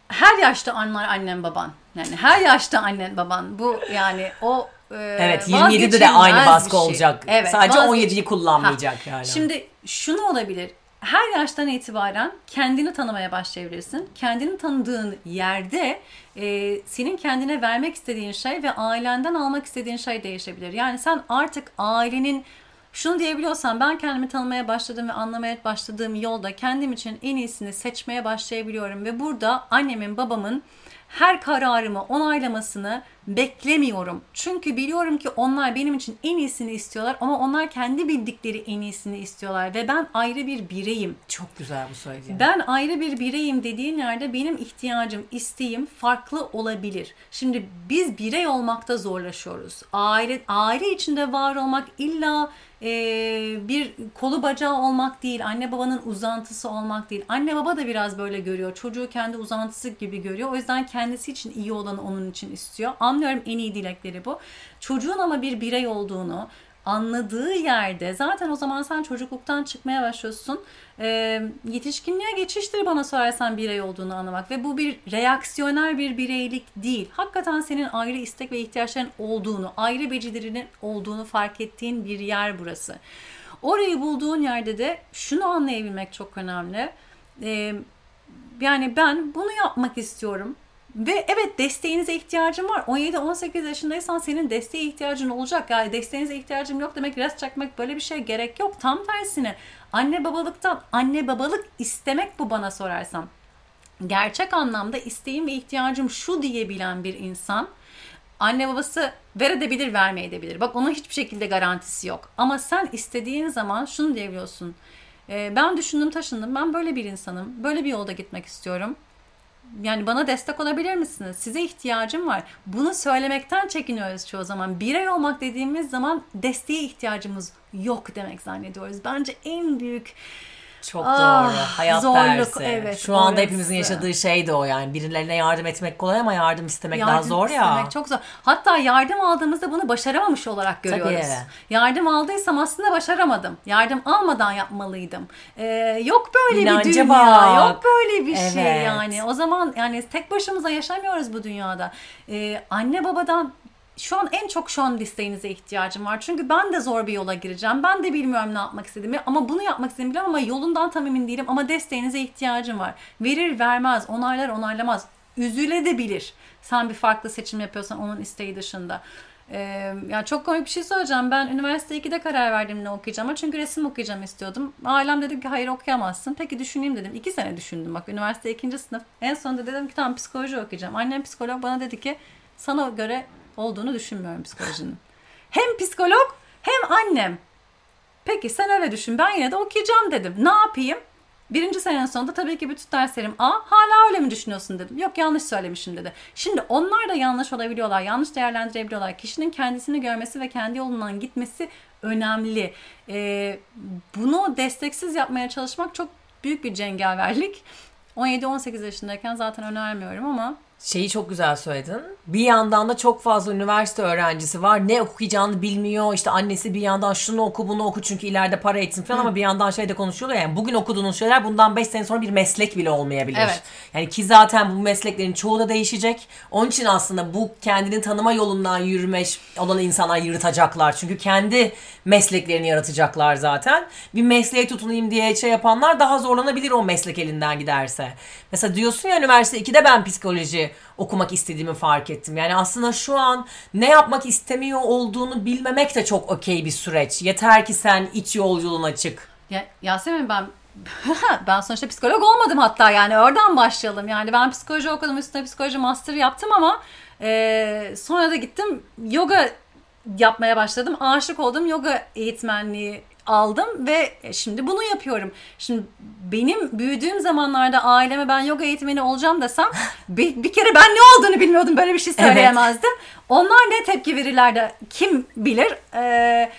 her yaşta anlar annen baban. Yani her yaşta annen baban. Bu yani o Evet 27'de de aynı baskı şey. olacak. Evet, Sadece 17'yi kullanmayacak ha. yani. Şimdi şunu olabilir. Her yaştan itibaren kendini tanımaya başlayabilirsin. Kendini tanıdığın yerde e, senin kendine vermek istediğin şey ve ailenden almak istediğin şey değişebilir. Yani sen artık ailenin şunu diyebiliyorsan ben kendimi tanımaya başladım ve anlamaya başladığım yolda kendim için en iyisini seçmeye başlayabiliyorum ve burada annemin babamın her kararımı onaylamasını beklemiyorum. Çünkü biliyorum ki onlar benim için en iyisini istiyorlar ama onlar kendi bildikleri en iyisini istiyorlar ve ben ayrı bir bireyim. Çok güzel bu söylediğin. Ben ayrı bir bireyim dediğin yerde benim ihtiyacım, isteğim farklı olabilir. Şimdi biz birey olmakta zorlaşıyoruz. Aile aile içinde var olmak illa e, bir kolu bacağı olmak değil, anne babanın uzantısı olmak değil. Anne baba da biraz böyle görüyor. Çocuğu kendi uzantısı gibi görüyor. O yüzden kendisi için iyi olanı onun için istiyor. Anlıyorum en iyi dilekleri bu. Çocuğun ama bir birey olduğunu, anladığı yerde zaten o zaman sen çocukluktan çıkmaya başlıyorsun. E, yetişkinliğe geçiştir bana sorarsan birey olduğunu anlamak ve bu bir reaksiyoner bir bireylik değil. Hakikaten senin ayrı istek ve ihtiyaçların olduğunu, ayrı becerilerinin olduğunu fark ettiğin bir yer burası. Orayı bulduğun yerde de şunu anlayabilmek çok önemli. E, yani ben bunu yapmak istiyorum ve evet desteğinize ihtiyacım var. 17-18 yaşındaysan senin desteğe ihtiyacın olacak. Yani desteğinize ihtiyacım yok demek res çakmak böyle bir şey gerek yok. Tam tersine anne babalıktan anne babalık istemek bu bana sorarsan. Gerçek anlamda isteğim ve ihtiyacım şu diyebilen bir insan anne babası verebilir vermeyebilir. Bak onun hiçbir şekilde garantisi yok. Ama sen istediğin zaman şunu diyebiliyorsun. Ben düşündüm taşındım. Ben böyle bir insanım. Böyle bir yolda gitmek istiyorum yani bana destek olabilir misiniz? Size ihtiyacım var. Bunu söylemekten çekiniyoruz çoğu zaman. Birey olmak dediğimiz zaman desteğe ihtiyacımız yok demek zannediyoruz. Bence en büyük çok ah, doğru. Hayat zorluk, dersi. Evet, Şu anda orası. hepimizin yaşadığı şey de o yani. Birilerine yardım etmek kolay ama yardım istemek yardım daha zor ya. Yardım çok zor. Hatta yardım aldığımızda bunu başaramamış olarak görüyoruz. Tabii. Yardım aldıysam aslında başaramadım. Yardım almadan yapmalıydım. Ee, yok böyle İnancı bir dünya. Bak. Yok böyle bir şey evet. şey yani. O zaman yani tek başımıza yaşamıyoruz bu dünyada. Ee, anne babadan şu an en çok şu an desteğinize ihtiyacım var. Çünkü ben de zor bir yola gireceğim. Ben de bilmiyorum ne yapmak istediğimi ama bunu yapmak istediğimi biliyorum ama yolundan tam emin değilim ama desteğinize ihtiyacım var. Verir vermez, onaylar onaylamaz. Üzüle de bilir. Sen bir farklı seçim yapıyorsan onun isteği dışında. Ee, yani çok komik bir şey söyleyeceğim. Ben üniversite 2'de karar verdim ne okuyacağım. Çünkü resim okuyacağım istiyordum. Ailem dedi ki hayır okuyamazsın. Peki düşüneyim dedim. 2 sene düşündüm bak üniversite 2. sınıf. En sonunda dedim ki tamam psikoloji okuyacağım. Annem psikolog bana dedi ki sana göre olduğunu düşünmüyorum psikolojinin. Hem psikolog hem annem. Peki sen öyle düşün ben yine de okuyacağım dedim. Ne yapayım? Birinci senenin sonunda tabii ki bütün derslerim A. Hala öyle mi düşünüyorsun dedim. Yok yanlış söylemişim dedi. Şimdi onlar da yanlış olabiliyorlar. Yanlış değerlendirebiliyorlar. Kişinin kendisini görmesi ve kendi yolundan gitmesi önemli. Ee, bunu desteksiz yapmaya çalışmak çok büyük bir cengaverlik. 17-18 yaşındayken zaten önermiyorum ama Şeyi çok güzel söyledin. Bir yandan da çok fazla üniversite öğrencisi var. Ne okuyacağını bilmiyor. İşte annesi bir yandan şunu oku bunu oku çünkü ileride para etsin falan Hı. ama bir yandan şeyde konuşuyorlar yani bugün okuduğunuz şeyler bundan 5 sene sonra bir meslek bile olmayabilir. Evet. Yani ki zaten bu mesleklerin çoğu da değişecek. Onun için aslında bu kendini tanıma yolundan yürüme olan insanlar yırtacaklar. Çünkü kendi mesleklerini yaratacaklar zaten. Bir mesleğe tutunayım diye şey yapanlar daha zorlanabilir o meslek elinden giderse. Mesela diyorsun ya üniversite 2'de ben psikoloji okumak istediğimi fark ettim. Yani aslında şu an ne yapmak istemiyor olduğunu bilmemek de çok okey bir süreç. Yeter ki sen iç yolculuğuna çık. Ya, Yasemin ben ben sonuçta psikolog olmadım hatta yani oradan başlayalım. Yani ben psikoloji okudum üstüne psikoloji master yaptım ama e, sonra da gittim yoga yapmaya başladım. Aşık oldum yoga eğitmenliği aldım ve şimdi bunu yapıyorum. Şimdi benim büyüdüğüm zamanlarda aileme ben yoga eğitmeni olacağım desem bir, bir kere ben ne olduğunu bilmiyordum böyle bir şey söyleyemezdim. Evet. Onlar ne tepki verirlerdi kim bilir. Ee,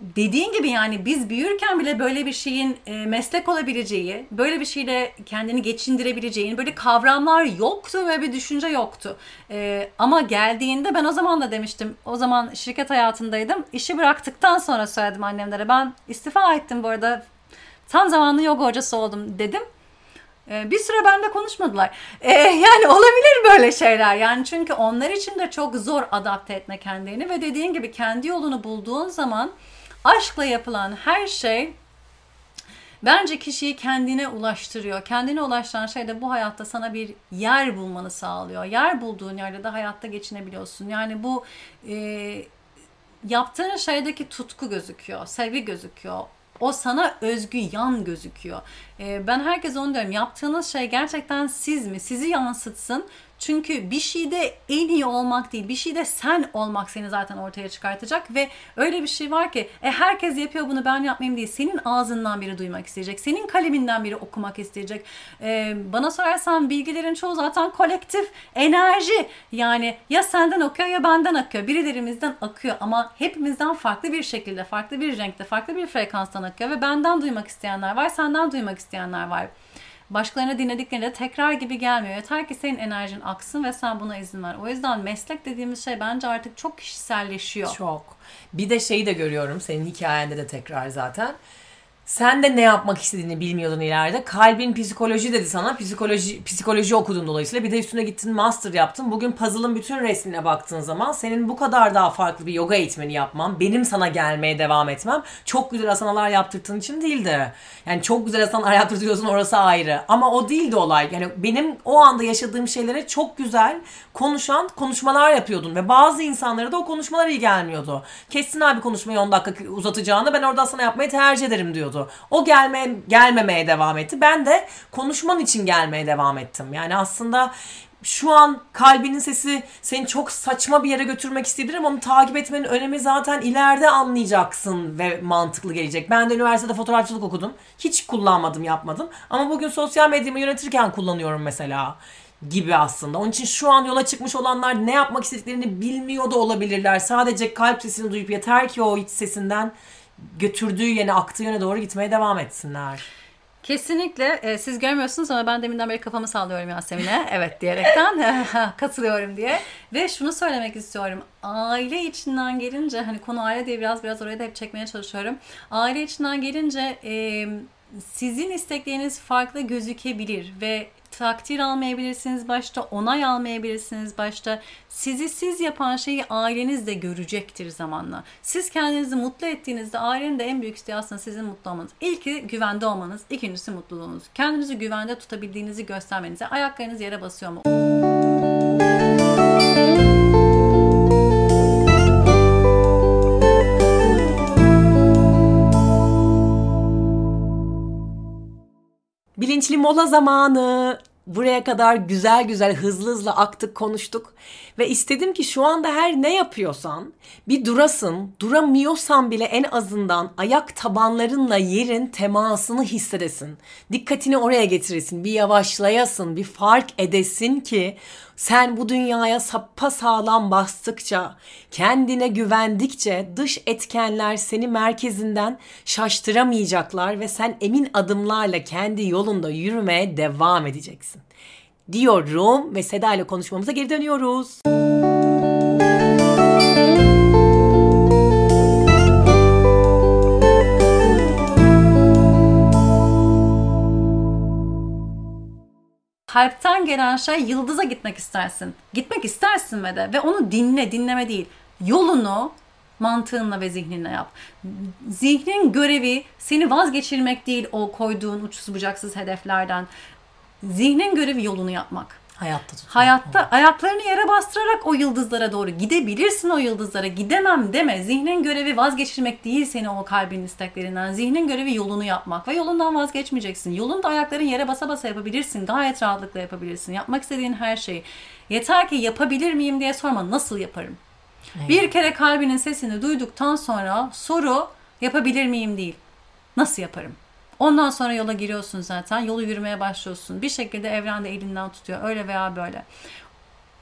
dediğin gibi yani biz büyürken bile böyle bir şeyin e, meslek olabileceği, böyle bir şeyle kendini geçindirebileceğin böyle kavramlar yoktu ve bir düşünce yoktu. E, ama geldiğinde ben o zaman da demiştim. O zaman şirket hayatındaydım. İşi bıraktıktan sonra söyledim annemlere. Ben istifa ettim bu arada. Tam zamanlı yoga hocası oldum dedim. E, bir süre bende konuşmadılar. E, yani olabilir böyle şeyler. Yani çünkü onlar için de çok zor adapte etme kendini ve dediğin gibi kendi yolunu bulduğun zaman Aşkla yapılan her şey bence kişiyi kendine ulaştırıyor. Kendine ulaştıran şey de bu hayatta sana bir yer bulmanı sağlıyor. Yer bulduğun yerde de hayatta geçinebiliyorsun. Yani bu e, yaptığın şeydeki tutku gözüküyor, sevgi gözüküyor. O sana özgü yan gözüküyor. E, ben herkese onu diyorum. Yaptığınız şey gerçekten siz mi? Sizi yansıtsın. Çünkü bir şeyde en iyi olmak değil, bir şeyde sen olmak seni zaten ortaya çıkartacak ve öyle bir şey var ki e, herkes yapıyor bunu ben yapmayayım değil. Senin ağzından biri duymak isteyecek, senin kaleminden biri okumak isteyecek. E, bana sorarsan bilgilerin çoğu zaten kolektif enerji. Yani ya senden akıyor ya benden akıyor. Birilerimizden akıyor ama hepimizden farklı bir şekilde, farklı bir renkte, farklı bir frekanstan akıyor ve benden duymak isteyenler var, senden duymak isteyenler var. Başkalarını dinlediklerinde tekrar gibi gelmiyor. Yeter ki senin enerjin aksın ve sen buna izin ver. O yüzden meslek dediğimiz şey bence artık çok kişiselleşiyor. Çok. Bir de şeyi de görüyorum senin hikayende de tekrar zaten. Sen de ne yapmak istediğini bilmiyordun ileride. Kalbin psikoloji dedi sana. Psikoloji psikoloji okudun dolayısıyla. Bir de üstüne gittin master yaptın. Bugün puzzle'ın bütün resmine baktığın zaman senin bu kadar daha farklı bir yoga eğitmeni yapmam, benim sana gelmeye devam etmem çok güzel asanalar yaptırdığın için değildi. Yani çok güzel asanalar yaptırıyorsun orası ayrı. Ama o değildi olay. Yani benim o anda yaşadığım şeylere çok güzel konuşan konuşmalar yapıyordun ve bazı insanlara da o konuşmalar iyi gelmiyordu. Kessin abi konuşmayı 10 dakika uzatacağını ben orada sana yapmayı tercih ederim diyordu. O gelmeye, gelmemeye devam etti. Ben de konuşman için gelmeye devam ettim. Yani aslında şu an kalbinin sesi seni çok saçma bir yere götürmek isteyebilir ama takip etmenin önemi zaten ileride anlayacaksın ve mantıklı gelecek. Ben de üniversitede fotoğrafçılık okudum. Hiç kullanmadım, yapmadım. Ama bugün sosyal medyamı yönetirken kullanıyorum mesela gibi aslında. Onun için şu an yola çıkmış olanlar ne yapmak istediklerini bilmiyor da olabilirler. Sadece kalp sesini duyup yeter ki o iç sesinden götürdüğü yöne, aktığı yöne doğru gitmeye devam etsinler. Kesinlikle. E, siz görmüyorsunuz ama ben deminden beri kafamı sallıyorum Yasemin'e. Evet diyerekten katılıyorum diye. Ve şunu söylemek istiyorum. Aile içinden gelince hani konu aile diye biraz biraz oraya da hep çekmeye çalışıyorum. Aile içinden gelince e, sizin istekleriniz farklı gözükebilir ve takdir almayabilirsiniz başta, onay almayabilirsiniz başta. Sizi siz yapan şeyi aileniz de görecektir zamanla. Siz kendinizi mutlu ettiğinizde ailenin de en büyük isteği aslında sizin mutlu olmanız. İlki güvende olmanız, ikincisi mutluluğunuz. Kendinizi güvende tutabildiğinizi göstermenize. Ayaklarınız yere basıyor mu? Bilinçli mola zamanı. Buraya kadar güzel güzel hızlı hızlı aktık konuştuk. Ve istedim ki şu anda her ne yapıyorsan bir durasın. Duramıyorsan bile en azından ayak tabanlarınla yerin temasını hissedesin. Dikkatini oraya getiresin. Bir yavaşlayasın. Bir fark edesin ki sen bu dünyaya sappa sağlam bastıkça, kendine güvendikçe dış etkenler seni merkezinden şaştıramayacaklar ve sen emin adımlarla kendi yolunda yürümeye devam edeceksin. Diyorum ve Seda ile konuşmamıza geri dönüyoruz. Kalpten gelen şey yıldıza gitmek istersin. Gitmek istersin ve de ve onu dinle, dinleme değil. Yolunu mantığınla ve zihninle yap. Zihnin görevi seni vazgeçirmek değil o koyduğun uçsuz bucaksız hedeflerden. Zihnin görevi yolunu yapmak. Hayatta tutmak. Hayatta ayaklarını yere bastırarak o yıldızlara doğru gidebilirsin o yıldızlara. Gidemem deme. Zihnin görevi vazgeçirmek değil seni o kalbin isteklerinden. Zihnin görevi yolunu yapmak ve yolundan vazgeçmeyeceksin. Yolunda ayakların yere basa basa yapabilirsin. Gayet rahatlıkla yapabilirsin. Yapmak istediğin her şeyi. Yeter ki yapabilir miyim diye sorma. Nasıl yaparım? Evet. Bir kere kalbinin sesini duyduktan sonra soru yapabilir miyim değil. Nasıl yaparım? Ondan sonra yola giriyorsun zaten. Yolu yürümeye başlıyorsun. Bir şekilde evren de elinden tutuyor. Öyle veya böyle.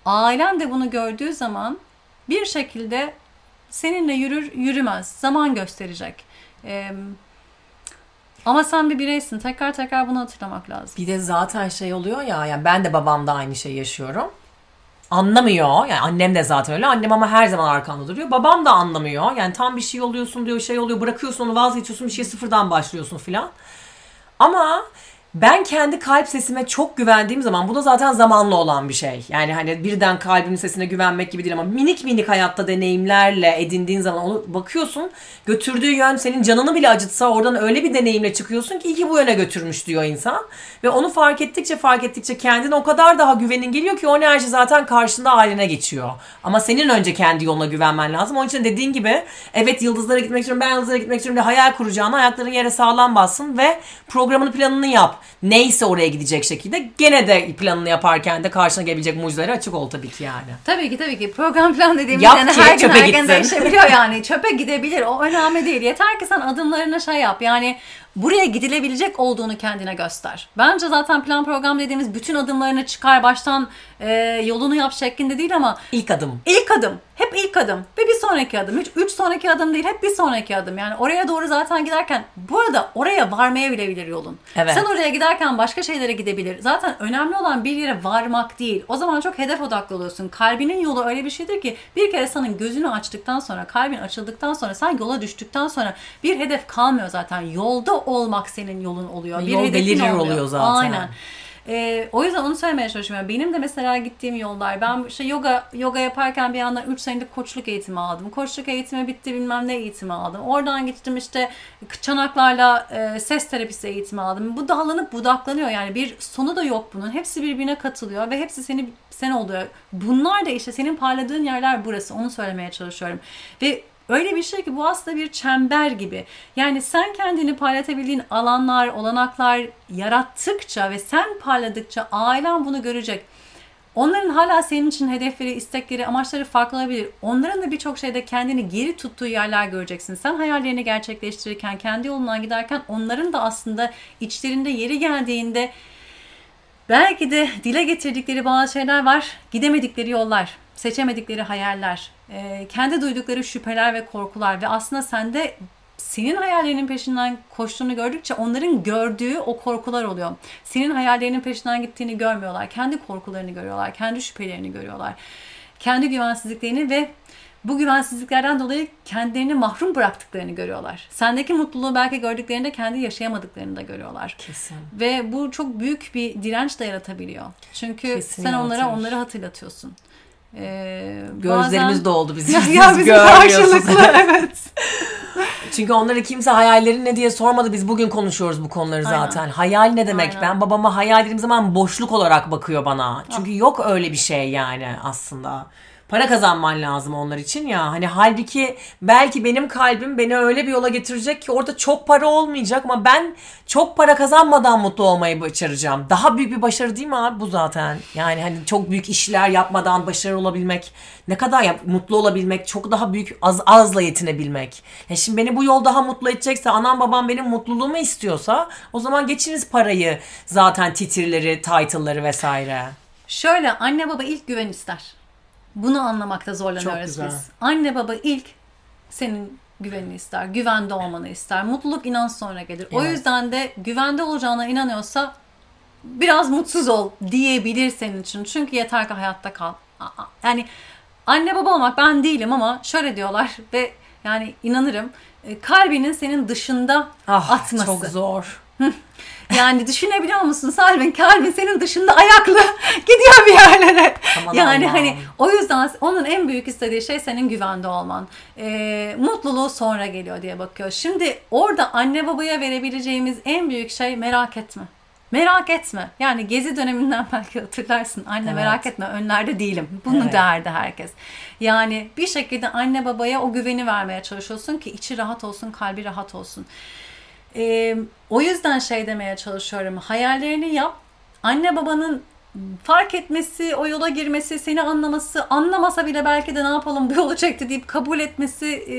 Ailen de bunu gördüğü zaman bir şekilde seninle yürür yürümez. Zaman gösterecek. Ee, ama sen bir bireysin. Tekrar tekrar bunu hatırlamak lazım. Bir de zaten şey oluyor ya. Yani ben de babamda aynı şeyi yaşıyorum. Anlamıyor. Yani annem de zaten öyle. Annem ama her zaman arkamda duruyor. Babam da anlamıyor. Yani tam bir şey oluyorsun diyor, şey oluyor. Bırakıyorsun onu vazgeçiyorsun, bir şey sıfırdan başlıyorsun filan. Ama ben kendi kalp sesime çok güvendiğim zaman bu da zaten zamanla olan bir şey. Yani hani birden kalbimin sesine güvenmek gibi değil ama minik minik hayatta deneyimlerle edindiğin zaman onu bakıyorsun götürdüğü yön senin canını bile acıtsa oradan öyle bir deneyimle çıkıyorsun ki iyi ki bu yöne götürmüş diyor insan. Ve onu fark ettikçe fark ettikçe kendine o kadar daha güvenin geliyor ki o enerji zaten karşında haline geçiyor. Ama senin önce kendi yoluna güvenmen lazım. Onun için dediğin gibi evet yıldızlara gitmek istiyorum ben yıldızlara gitmek istiyorum diye hayal kuracağına ayakların yere sağlam bassın ve programını planını yap neyse oraya gidecek şekilde gene de planını yaparken de karşına gelebilecek mucizelere açık ol tabii ki yani. Tabii ki tabii ki. Program plan dediğimiz Yap yani ki, her gün her gün değişebiliyor yani. Çöpe gidebilir. O önemli değil. Yeter ki sen adımlarını şey yap. Yani buraya gidilebilecek olduğunu kendine göster. Bence zaten plan program dediğimiz bütün adımlarını çıkar baştan e, yolunu yap şeklinde değil ama ilk adım. İlk adım. Hep ilk adım. Ve bir sonraki adım. Hiç üç sonraki adım değil. Hep bir sonraki adım. Yani oraya doğru zaten giderken bu arada oraya varmaya bile bilir yolun. Evet. Sen oraya giderken başka şeylere gidebilir. Zaten önemli olan bir yere varmak değil. O zaman çok hedef odaklı oluyorsun. Kalbinin yolu öyle bir şeydir ki bir kere senin gözünü açtıktan sonra, kalbin açıldıktan sonra, sen yola düştükten sonra bir hedef kalmıyor zaten. Yolda olmak senin yolun oluyor. Bir Yol hedefin belirir oluyor. oluyor zaten. Aynen. Ee, o yüzden onu söylemeye çalışıyorum. Benim de mesela gittiğim yollar. Ben işte yoga yoga yaparken bir yandan 3 senelik koçluk eğitimi aldım. Koçluk eğitimi bitti bilmem ne eğitimi aldım. Oradan gittim işte çanaklarla e, ses terapisi eğitimi aldım. Bu dağlanıp budaklanıyor. Yani bir sonu da yok bunun. Hepsi birbirine katılıyor ve hepsi seni sen oluyor. Bunlar da işte senin parladığın yerler burası. Onu söylemeye çalışıyorum. Ve Öyle bir şey ki bu aslında bir çember gibi. Yani sen kendini parlatabildiğin alanlar, olanaklar yarattıkça ve sen parladıkça ailen bunu görecek. Onların hala senin için hedefleri, istekleri, amaçları farklı olabilir. Onların da birçok şeyde kendini geri tuttuğu yerler göreceksin. Sen hayallerini gerçekleştirirken, kendi yolundan giderken onların da aslında içlerinde yeri geldiğinde belki de dile getirdikleri bazı şeyler var, gidemedikleri yollar, seçemedikleri hayaller, kendi duydukları şüpheler ve korkular ve aslında sende senin hayallerinin peşinden koştuğunu gördükçe onların gördüğü o korkular oluyor. Senin hayallerinin peşinden gittiğini görmüyorlar. Kendi korkularını görüyorlar. Kendi şüphelerini görüyorlar. Kendi güvensizliklerini ve bu güvensizliklerden dolayı kendilerini mahrum bıraktıklarını görüyorlar. Sendeki mutluluğu belki gördüklerinde kendi yaşayamadıklarını da görüyorlar. Kesin. Ve bu çok büyük bir direnç de yaratabiliyor. Çünkü Kesin sen onlara yaratır. onları hatırlatıyorsun. Ee, Gözlerimiz bazen... doldu bizim. Ya, ya bizim karşılıklı evet. Çünkü onlara kimse hayallerin ne diye sormadı. Biz bugün konuşuyoruz bu konuları Aynen. zaten. Hayal ne demek? Aynen. Ben babama hayal dediğim zaman boşluk olarak bakıyor bana. Çünkü yok öyle bir şey yani aslında. Para kazanman lazım onlar için ya. Hani halbuki belki benim kalbim beni öyle bir yola getirecek ki orada çok para olmayacak ama ben çok para kazanmadan mutlu olmayı başaracağım. Daha büyük bir başarı değil mi abi bu zaten? Yani hani çok büyük işler yapmadan başarılı olabilmek, ne kadar yap, mutlu olabilmek, çok daha büyük az azla yetinebilmek. Ya şimdi beni bu yol daha mutlu edecekse, anam babam benim mutluluğumu istiyorsa o zaman geçiniz parayı, zaten titirleri, title'ları vesaire. Şöyle anne baba ilk güven ister. Bunu anlamakta Çok zorlanıyoruz güzel. biz. Anne baba ilk senin güvenini ister, güvende olmanı ister. Mutluluk inanç sonra gelir. O Evet. yüzden de güvende olacağına inanıyorsa biraz mutsuz ol diyebilir senin için. Çünkü yeter ki hayatta kal. Yani anne baba olmak ben değilim ama şöyle diyorlar ve yani inanırım. e, Kalbinin senin dışında Ah, atması. çok zor. Yani düşünebiliyor musun Selvin? Kalbin senin dışında ayaklı gidiyor bir yerlere. Aman yani Allah'ım. hani o yüzden onun en büyük istediği şey senin güvende olman. Ee, mutluluğu sonra geliyor diye bakıyor. Şimdi orada anne babaya verebileceğimiz en büyük şey merak etme. Merak etme. Yani gezi döneminden belki hatırlarsın. Anne Evet. merak etme önlerde değilim. Bunu Evet. derdi herkes. Yani bir şekilde anne babaya o güveni vermeye çalışıyorsun ki içi rahat olsun, kalbi rahat olsun. Ee, o yüzden şey demeye çalışıyorum. Hayallerini yap. Anne babanın fark etmesi, o yola girmesi, seni anlaması, anlamasa bile belki de ne yapalım bu yolu çekti deyip kabul etmesi e,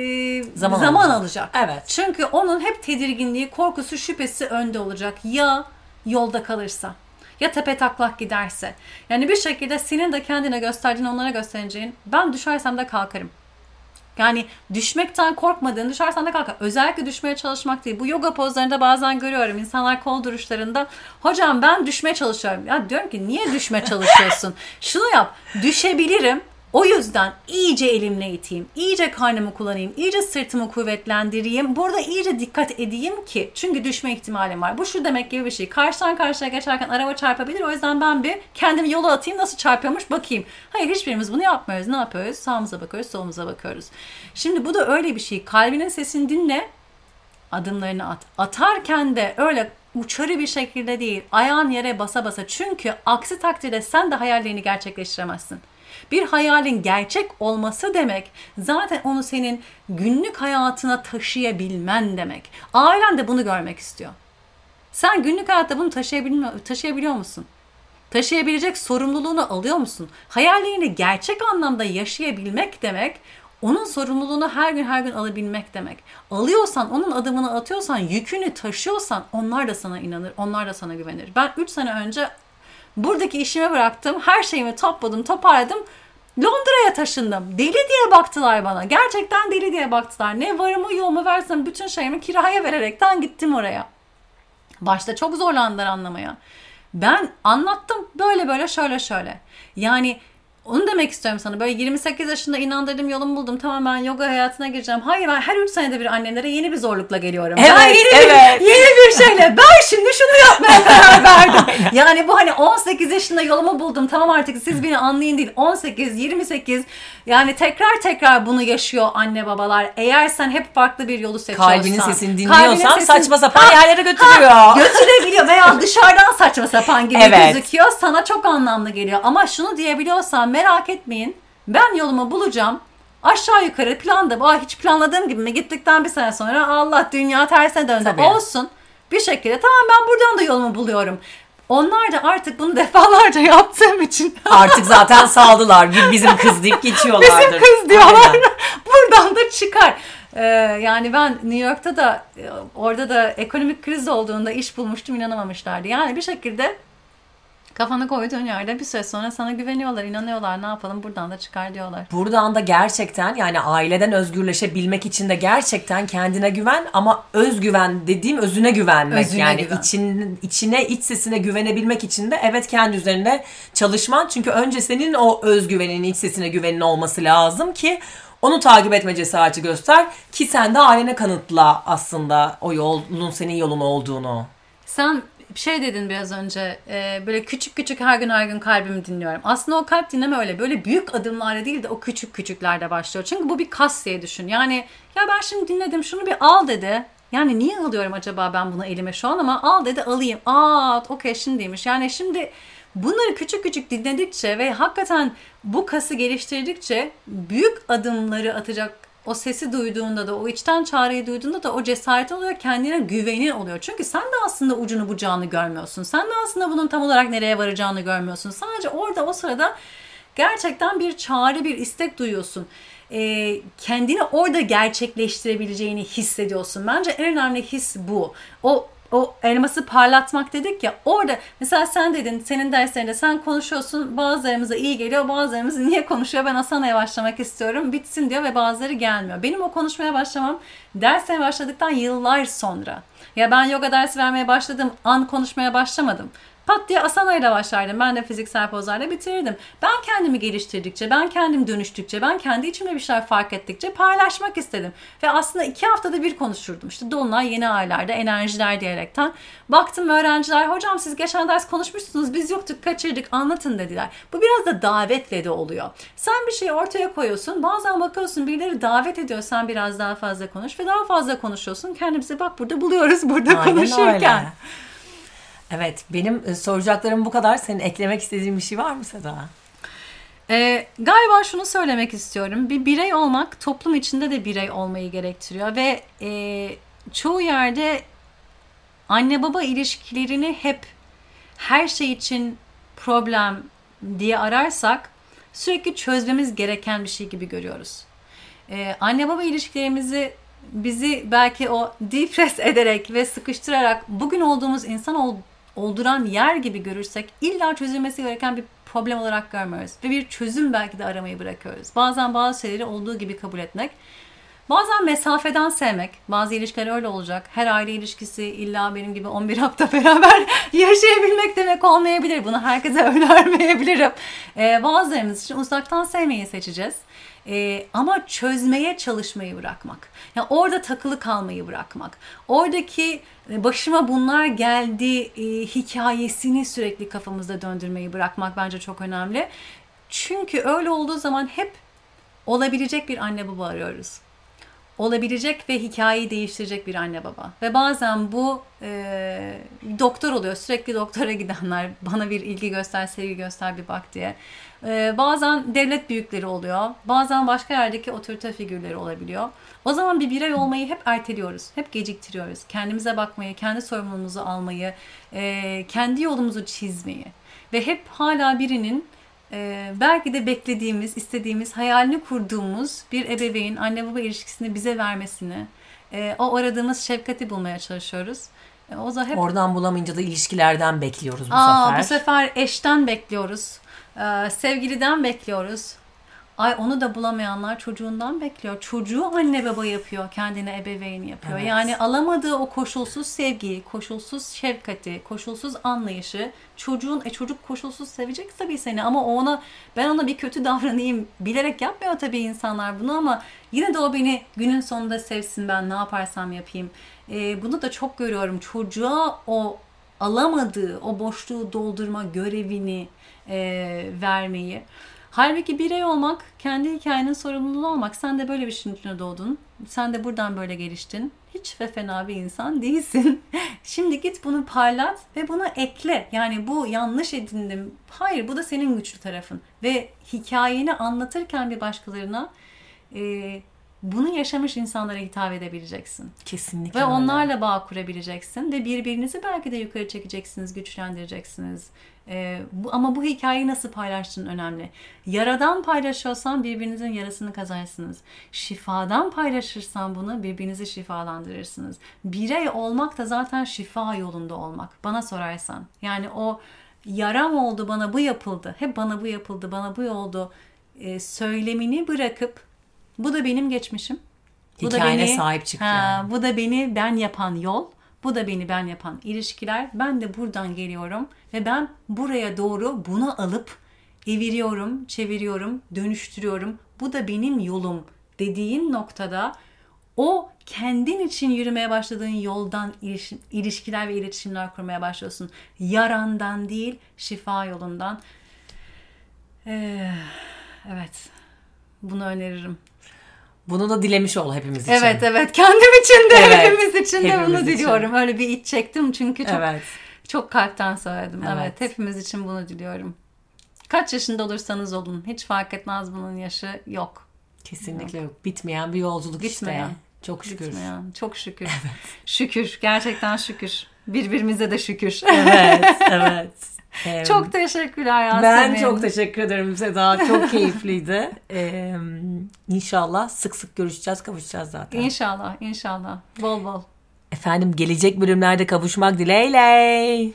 Zaman zaman, alacak. alacak. Evet. Çünkü onun hep tedirginliği, korkusu, şüphesi önde olacak. Ya yolda kalırsa ya tepe taklak giderse. Yani bir şekilde senin de kendine gösterdiğin, onlara göstereceğin ben düşersem de kalkarım. Yani düşmekten korkmadığın, düşersen de kalkar. Özellikle düşmeye çalışmak değil. Bu yoga pozlarında bazen görüyorum. insanlar kol duruşlarında hocam ben düşmeye çalışıyorum. Ya diyorum ki niye düşmeye çalışıyorsun? Şunu yap. Düşebilirim. O yüzden iyice elimle iteyim, iyice karnımı kullanayım, iyice sırtımı kuvvetlendireyim. Burada iyice dikkat edeyim ki çünkü düşme ihtimalim var. Bu şu demek gibi bir şey. Karşıdan karşıya geçerken araba çarpabilir. O yüzden ben bir kendimi yola atayım nasıl çarpıyormuş bakayım. Hayır hiçbirimiz bunu yapmıyoruz. Ne yapıyoruz? Sağımıza bakıyoruz, solumuza bakıyoruz. Şimdi bu da öyle bir şey. Kalbinin sesini dinle, adımlarını at. Atarken de öyle uçarı bir şekilde değil, ayağın yere basa basa. Çünkü aksi takdirde sen de hayallerini gerçekleştiremezsin. Bir hayalin gerçek olması demek zaten onu senin günlük hayatına taşıyabilmen demek. Ailen de bunu görmek istiyor. Sen günlük hayatta bunu taşıyabiliyor, taşıyabiliyor musun? Taşıyabilecek sorumluluğunu alıyor musun? Hayallerini gerçek anlamda yaşayabilmek demek onun sorumluluğunu her gün her gün alabilmek demek. Alıyorsan, onun adımını atıyorsan, yükünü taşıyorsan onlar da sana inanır, onlar da sana güvenir. Ben 3 sene önce buradaki işimi bıraktım, her şeyimi topladım, toparladım. Londra'ya taşındım. Deli diye baktılar bana. Gerçekten deli diye baktılar. Ne varımı yoğumu versem bütün şeyimi kiraya vererekten gittim oraya. Başta çok zorlandılar anlamaya. Ben anlattım böyle böyle şöyle şöyle. Yani onu demek istiyorum sana. Böyle 28 yaşında inandırdım yolumu buldum. Tamam ben yoga hayatına gireceğim. Hayır ben her 3 senede bir annelere yeni bir zorlukla geliyorum. Evet, ben yeni, evet. bir, yeni bir şeyle. Ben şimdi şunu yapmaya karar verdim. yani bu hani 18 yaşında yolumu buldum. Tamam artık siz beni anlayın değil. 18, 28 yani tekrar tekrar bunu yaşıyor anne babalar. Eğer sen hep farklı bir yolu seçiyorsan. Kalbinin sesini dinliyorsan kalbinin saçma sapan Ha, yerlere götürüyor. ha, götürebiliyor veya dışarıdan saçma sapan gibi Evet. gözüküyor. Sana çok anlamlı geliyor. Ama şunu diyebiliyorsan merak etmeyin. Ben yolumu bulacağım. Aşağı yukarı planda. Aa, hiç planladığım gibi mi? Gittikten bir sene sonra Allah dünya tersine döndü. Tabii. Olsun. Bir şekilde tamam ben buradan da yolumu buluyorum. Onlar da artık bunu defalarca yaptığım için Artık zaten saldılar. Bizim kız deyip geçiyorlardır. Bizim kız diyorlar. Aynen. Buradan da çıkar. Ee, yani ben New York'ta da e, orada da ekonomik kriz olduğunda iş bulmuştum inanamamışlardı. Yani bir şekilde kafanı koyduğun yerde bir süre sonra sana güveniyorlar, inanıyorlar. Ne yapalım buradan da çıkar diyorlar. Buradan da gerçekten yani aileden özgürleşebilmek için de gerçekten kendine güven ama özgüven dediğim özüne güvenmek. Özüne yani güven. için içine iç sesine güvenebilmek için de evet kendi üzerinde çalışman. Çünkü önce senin o özgüvenin iç sesine güvenin olması lazım ki onu takip etme cesareti göster ki sen de ailene kanıtla aslında o yolun senin yolun olduğunu. Sen şey dedin biraz önce e, böyle küçük küçük her gün her gün kalbimi dinliyorum. Aslında o kalp dinleme öyle böyle büyük adımlarla değil de o küçük küçüklerde başlıyor. Çünkü bu bir kas diye düşün. Yani ya ben şimdi dinledim şunu bir al dedi. Yani niye alıyorum acaba ben bunu elime şu an ama al dedi alayım. Aa okey şimdiymiş. Yani şimdi bunları küçük küçük dinledikçe ve hakikaten bu kası geliştirdikçe büyük adımları atacak o sesi duyduğunda da o içten çağrıyı duyduğunda da o cesaret oluyor kendine güvenin oluyor. Çünkü sen de aslında ucunu bucağını görmüyorsun. Sen de aslında bunun tam olarak nereye varacağını görmüyorsun. Sadece orada o sırada gerçekten bir çağrı bir istek duyuyorsun. Ee, kendini orada gerçekleştirebileceğini hissediyorsun. Bence en önemli his bu. O o elması parlatmak dedik ya orada mesela sen dedin senin derslerinde sen konuşuyorsun bazılarımıza iyi geliyor bazılarımız niye konuşuyor ben Asana'ya başlamak istiyorum bitsin diyor ve bazıları gelmiyor. Benim o konuşmaya başlamam dersine başladıktan yıllar sonra. Ya ben yoga dersi vermeye başladım an konuşmaya başlamadım. Pat diye asana ile başlardım. Ben de fiziksel pozlarla bitirirdim. Ben kendimi geliştirdikçe, ben kendim dönüştükçe, ben kendi içimde bir şeyler fark ettikçe paylaşmak istedim. Ve aslında iki haftada bir konuşurdum. İşte Dolunay yeni aylarda enerjiler diyerekten. Baktım öğrenciler hocam siz geçen ders konuşmuşsunuz biz yoktuk kaçırdık anlatın dediler. Bu biraz da davetle de oluyor. Sen bir şeyi ortaya koyuyorsun bazen bakıyorsun birileri davet ediyor sen biraz daha fazla konuş ve daha fazla konuşuyorsun. Kendimizi bak burada buluyoruz burada Aynen konuşurken. öyle. Evet benim e, soracaklarım bu kadar. Senin eklemek istediğin bir şey var mı Seda? Ee, galiba şunu söylemek istiyorum. Bir birey olmak toplum içinde de birey olmayı gerektiriyor ve e, çoğu yerde anne baba ilişkilerini hep her şey için problem diye ararsak sürekli çözmemiz gereken bir şey gibi görüyoruz. Ee, anne baba ilişkilerimizi bizi belki o depress ederek ve sıkıştırarak bugün olduğumuz insan ol- olduran yer gibi görürsek illa çözülmesi gereken bir problem olarak görmüyoruz. Ve bir çözüm belki de aramayı bırakıyoruz. Bazen bazı şeyleri olduğu gibi kabul etmek. Bazen mesafeden sevmek. Bazı ilişkiler öyle olacak. Her aile ilişkisi illa benim gibi 11 hafta beraber yaşayabilmek demek olmayabilir. Bunu herkese önermeyebilirim. Ee, bazılarımız için uzaktan sevmeyi seçeceğiz. Ee, ama çözmeye çalışmayı bırakmak. Yani orada takılı kalmayı bırakmak. Oradaki e, başıma bunlar geldi e, hikayesini sürekli kafamızda döndürmeyi bırakmak bence çok önemli. Çünkü öyle olduğu zaman hep olabilecek bir anne baba arıyoruz olabilecek ve hikayeyi değiştirecek bir anne baba. Ve bazen bu e, doktor oluyor. Sürekli doktora gidenler bana bir ilgi göster, sevgi göster bir bak diye. E, bazen devlet büyükleri oluyor. Bazen başka yerdeki otorite figürleri olabiliyor. O zaman bir birey olmayı hep erteliyoruz. Hep geciktiriyoruz. Kendimize bakmayı, kendi sorumluluğumuzu almayı, e, kendi yolumuzu çizmeyi. Ve hep hala birinin Ee, belki de beklediğimiz, istediğimiz, hayalini kurduğumuz bir ebeveyn anne baba ilişkisini bize vermesini, e, o aradığımız şefkati bulmaya çalışıyoruz. E, o da hep Oradan bulamayınca da ilişkilerden bekliyoruz bu Aa, sefer. bu sefer eşten bekliyoruz. Ee, sevgiliden bekliyoruz. Ay onu da bulamayanlar çocuğundan bekliyor. Çocuğu anne baba yapıyor, kendine ebeveyn yapıyor. Evet. Yani alamadığı o koşulsuz sevgiyi, koşulsuz şefkati, koşulsuz anlayışı çocuğun e çocuk koşulsuz sevecek tabii seni ama o ona ben ona bir kötü davranayım bilerek yapmıyor tabii insanlar bunu ama yine de o beni günün sonunda sevsin ben ne yaparsam yapayım. Ee, bunu da çok görüyorum. Çocuğa o alamadığı o boşluğu doldurma görevini e, vermeyi. Halbuki birey olmak, kendi hikayenin sorumluluğu olmak. Sen de böyle bir şeyin doğdun. Sen de buradan böyle geliştin. Hiç ve fena bir insan değilsin. Şimdi git bunu parlat ve bunu ekle. Yani bu yanlış edindim. Hayır bu da senin güçlü tarafın. Ve hikayeni anlatırken bir başkalarına e, bunu yaşamış insanlara hitap edebileceksin. Kesinlikle Ve öyle. onlarla bağ kurabileceksin ve birbirinizi belki de yukarı çekeceksiniz, güçlendireceksiniz. Ee, bu, ama bu hikayeyi nasıl paylaştığın önemli. Yaradan paylaşıyorsan birbirinizin yarasını kazarsınız. Şifadan paylaşırsan bunu birbirinizi şifalandırırsınız. Birey olmak da zaten şifa yolunda olmak. Bana sorarsan. Yani o yaram oldu bana bu yapıldı. Hep bana bu yapıldı, bana bu oldu. Ee, söylemini bırakıp bu da benim geçmişim. Bu da Hikayene beni- sahip çık Ha, yani. Bu da beni ben yapan yol. Bu da beni ben yapan ilişkiler. Ben de buradan geliyorum ve ben buraya doğru bunu alıp eviriyorum, çeviriyorum, dönüştürüyorum. Bu da benim yolum dediğin noktada o kendin için yürümeye başladığın yoldan iliş- ilişkiler ve iletişimler kurmaya başlıyorsun. Yarandan değil, şifa yolundan. Ee, evet. Bunu öneririm. Bunu da dilemiş ol hepimiz için. Evet evet kendim için de Evet, hepimiz için de hepimiz bunu için. diliyorum. Öyle bir iç çektim çünkü çok Evet. çok kalpten söyledim. Evet. Evet. hepimiz için bunu diliyorum. Kaç yaşında olursanız olun hiç fark etmez bunun yaşı yok. Kesinlikle yok. Bitmeyen bir yolculuk Bitmeyen. işte. Çok şükür. Bitmeyen. Çok şükür. Şükür gerçekten şükür. Birbirimize de şükür. Evet, evet. Ee, çok teşekkürler Yasemin. ben çok teşekkür ederim Seda. Çok keyifliydi. Ee, inşallah sık sık görüşeceğiz, kavuşacağız zaten. İnşallah inşallah. Bol bol. Efendim gelecek bölümlerde kavuşmak dileğiyle.